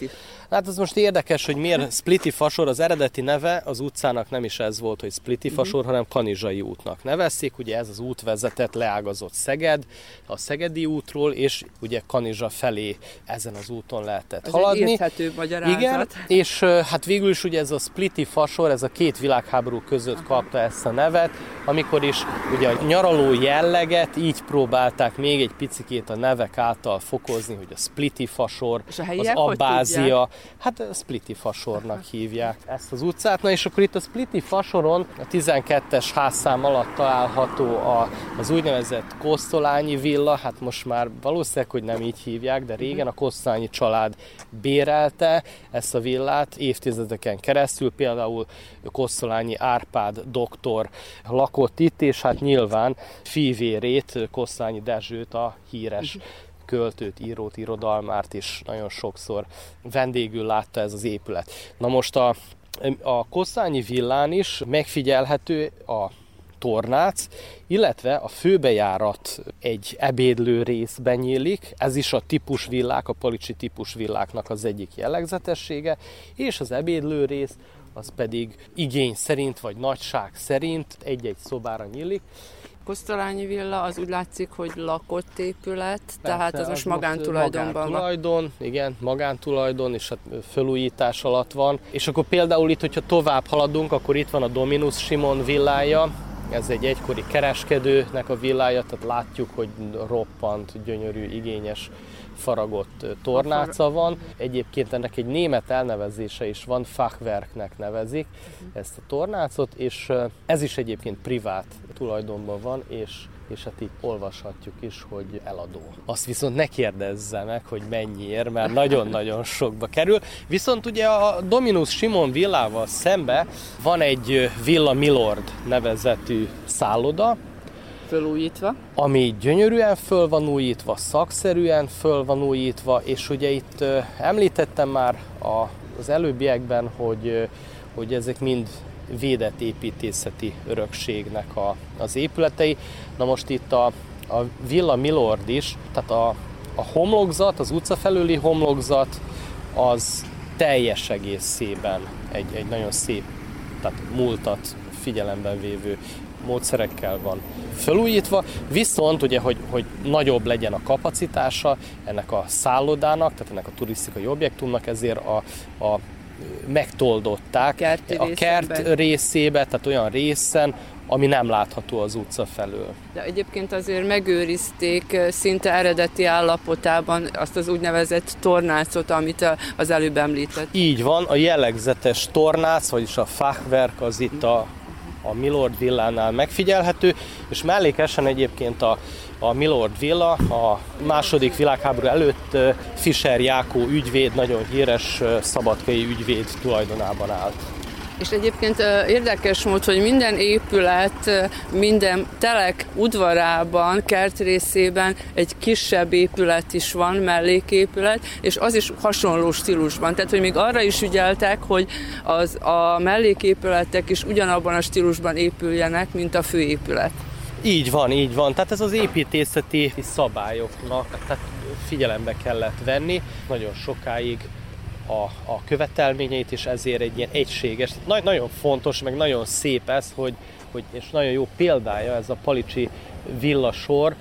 [SPEAKER 29] Hát ez most érdekes, hogy miért Spliti fasor, az eredeti neve az utcának nem is ez volt, hogy Spliti mhm. fasor, uh-huh. hanem Kanizsai útnak nevezték. Ugye ez az út vezetett, leágazott Szeged, a Szegedi útról, és ugye Kanizsa felé ezen az úton lehetett
[SPEAKER 1] ez
[SPEAKER 29] haladni.
[SPEAKER 1] Egy érthető magyarázat.
[SPEAKER 29] Igen, és hát végül is ugye ez a Spliti fasor, ez a két világháború között kapta ezt a nevet, amikor is ugye a nyaraló jelleget így próbálták még egy picikét a nevek által fokozni, hogy a Spliti fasor,
[SPEAKER 1] és a
[SPEAKER 29] az Abbázia, hát a Spliti fasornak hívják ezt az utcát. Na és akkor itt a Spliti fasoron a 12-es házszám alatt található a, az úgynevezett Kosztolányi villa, hát most már valószínűleg, hogy nem így hívják, de régen a Kosztolányi család bérelte ezt a villát évtizedeken keresztül, például Kosztolányi Árpád doktor lakott itt, és hát nyilván fivérét, Kosztolányi Dezsőt, a híres költőt, írót, irodalmárt is nagyon sokszor vendégül látta ez az épület. Na most a, a Kosszányi villán is megfigyelhető a tornác, illetve a főbejárat egy ebédlő részben nyílik, ez is a típus villák, a policsi típus villáknak az egyik jellegzetessége, és az ebédlő rész az pedig igény szerint vagy nagyság szerint egy-egy szobára nyílik,
[SPEAKER 1] Kosztolányi villa az úgy látszik, hogy lakott épület, Persze, tehát az most magántulajdonban van.
[SPEAKER 29] Magántulajdon, igen, magántulajdon, és hát fölújítás alatt van. És akkor például itt, hogyha tovább haladunk, akkor itt van a Dominus Simon villája, ez egy egykori kereskedőnek a villája, tehát látjuk, hogy roppant, gyönyörű, igényes faragott tornáca van. Egyébként ennek egy német elnevezése is van, Fachwerknek nevezik ezt a tornácot, és ez is egyébként privát tulajdonban van, és és hát így olvashatjuk is, hogy eladó. Azt viszont ne kérdezze meg, hogy mennyiért, mert nagyon-nagyon sokba kerül. Viszont ugye a Dominus Simon villával szembe van egy Villa Milord nevezetű szálloda,
[SPEAKER 1] fölújítva.
[SPEAKER 29] Ami gyönyörűen föl van újítva, szakszerűen föl van újítva, és ugye itt említettem már a, az előbbiekben, hogy, hogy ezek mind védett építészeti örökségnek a, az épületei. Na most itt a, a Villa Milord is, tehát a, a homlokzat, az utca felüli homlokzat, az teljes egészében egy, egy nagyon szép, tehát múltat figyelemben vévő módszerekkel van felújítva, viszont ugye, hogy, hogy nagyobb legyen a kapacitása ennek a szállodának, tehát ennek a turisztikai objektumnak, ezért a, a megtoldották
[SPEAKER 1] Kerti
[SPEAKER 29] a kert részébe, tehát olyan részen, ami nem látható az utca felől.
[SPEAKER 1] De egyébként azért megőrizték szinte eredeti állapotában azt az úgynevezett tornácot, amit az előbb említett.
[SPEAKER 29] Így van, a jellegzetes tornác, vagyis a fachwerk az itt a a Milord villánál megfigyelhető, és mellékesen egyébként a, a Milord villa a második világháború előtt Fischer Jákó ügyvéd, nagyon híres szabadkai ügyvéd tulajdonában állt.
[SPEAKER 1] És egyébként érdekes mód, hogy minden épület, minden telek udvarában, kertrészében egy kisebb épület is van, melléképület, és az is hasonló stílusban. Tehát, hogy még arra is ügyeltek, hogy az, a melléképületek is ugyanabban a stílusban épüljenek, mint a főépület.
[SPEAKER 29] Így van, így van. Tehát ez az építészeti szabályoknak tehát figyelembe kellett venni. Nagyon sokáig a, a követelményeit, és ezért egy ilyen egységes, nagy, nagyon fontos, meg nagyon szép ez, hogy, hogy, és nagyon jó példája ez a Palicsi villasor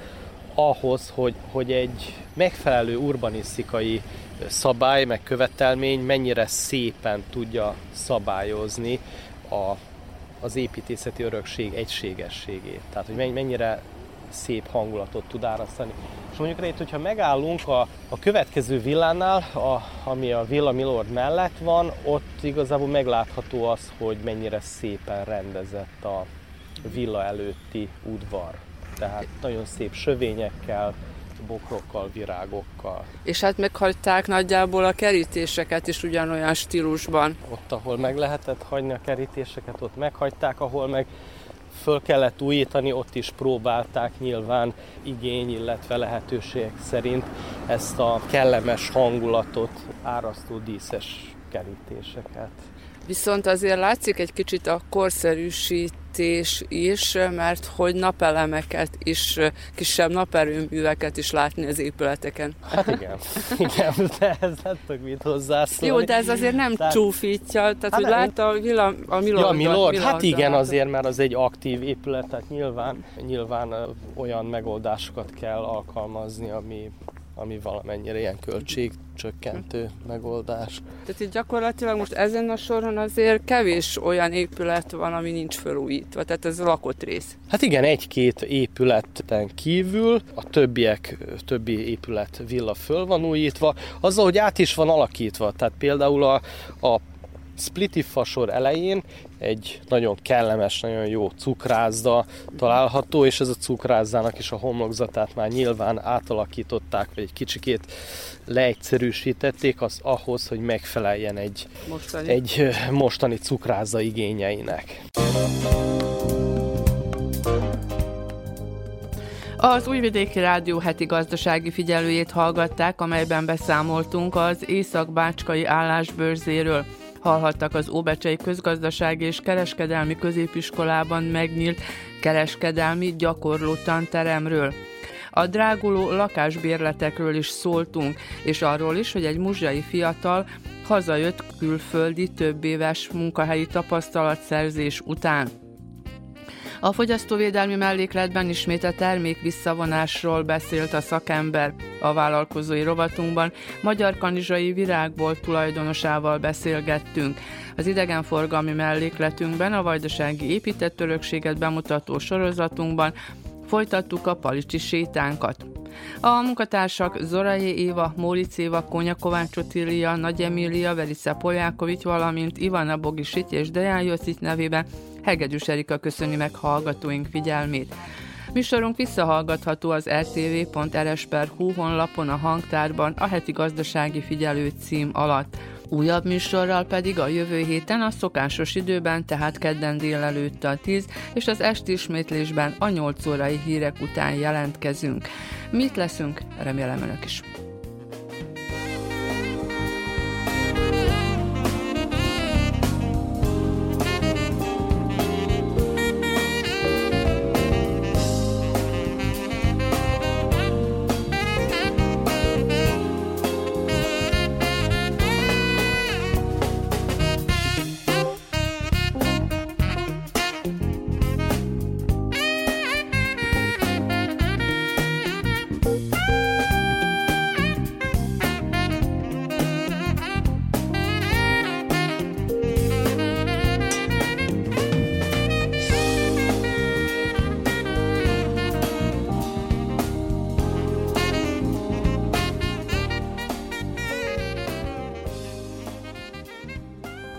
[SPEAKER 29] ahhoz, hogy, hogy egy megfelelő urbanisztikai szabály, meg követelmény mennyire szépen tudja szabályozni a, az építészeti örökség egységességét. Tehát, hogy mennyire szép hangulatot tud árasztani. És mondjuk itt, hogyha megállunk a, a következő villánál, a, ami a Villa Milord mellett van, ott igazából meglátható az, hogy mennyire szépen rendezett a villa előtti udvar. Tehát nagyon szép sövényekkel, bokrokkal, virágokkal.
[SPEAKER 1] És hát meghagyták nagyjából a kerítéseket is ugyanolyan stílusban.
[SPEAKER 29] Ott, ahol meg lehetett hagyni a kerítéseket, ott meghagyták, ahol meg föl kellett újítani, ott is próbálták nyilván igény, illetve lehetőségek szerint ezt a kellemes hangulatot, árasztó díszes kerítéseket.
[SPEAKER 1] Viszont azért látszik egy kicsit a korszerűsít építés is, mert hogy napelemeket is, kisebb naperőműveket is látni az épületeken.
[SPEAKER 29] Hát igen, igen, de ez nem tudok mit hozzászólni.
[SPEAKER 1] Jó, de ez azért nem tehát... csúfítja, tehát hát hogy látta a, villa, a Milord.
[SPEAKER 29] Ja, a Milord, hát igen, azért, mert az egy aktív épület, tehát nyilván, nyilván olyan megoldásokat kell alkalmazni, ami ami valamennyire ilyen költségcsökkentő megoldás.
[SPEAKER 1] Tehát itt gyakorlatilag most ezen a soron azért kevés olyan épület van, ami nincs felújítva, tehát ez a lakott rész.
[SPEAKER 29] Hát igen, egy-két épületen kívül a többiek, többi épület villa föl van újítva, azzal, hogy át is van alakítva. Tehát például a, a Spliti fasor elején egy nagyon kellemes, nagyon jó cukrászda található, és ez a cukrászdának is a homlokzatát már nyilván átalakították, vagy egy kicsikét leegyszerűsítették az ahhoz, hogy megfeleljen egy mostani, egy mostani cukrászda igényeinek.
[SPEAKER 1] Az Újvidéki Rádió heti gazdasági figyelőjét hallgatták, amelyben beszámoltunk az Észak-Bácskai állásbőrzéről hallhattak az Óbecsei Közgazdasági és Kereskedelmi Középiskolában megnyílt kereskedelmi gyakorló tanteremről. A dráguló lakásbérletekről is szóltunk, és arról is, hogy egy muzsai fiatal hazajött külföldi több éves munkahelyi tapasztalatszerzés után. A fogyasztóvédelmi mellékletben ismét a termék visszavonásról beszélt a szakember. A vállalkozói rovatunkban Magyar Kanizsai Virágból tulajdonosával beszélgettünk. Az idegenforgalmi mellékletünkben a vajdasági épített örökséget bemutató sorozatunkban folytattuk a palicsi sétánkat. A munkatársak Zorai Éva, Móric Éva, Kónya Kovács Otília, Nagy Emília, Verice Poljákovics, valamint Ivana Bogisit és Deján Jocit nevében Hegedűs Erika köszöni meg hallgatóink figyelmét. Műsorunk visszahallgatható az rtv.rs.hu honlapon a hangtárban a heti gazdasági figyelő cím alatt. Újabb műsorral pedig a jövő héten a szokásos időben, tehát kedden délelőtt a 10 és az esti ismétlésben a 8 órai hírek után jelentkezünk. Mit leszünk? Remélem önök is.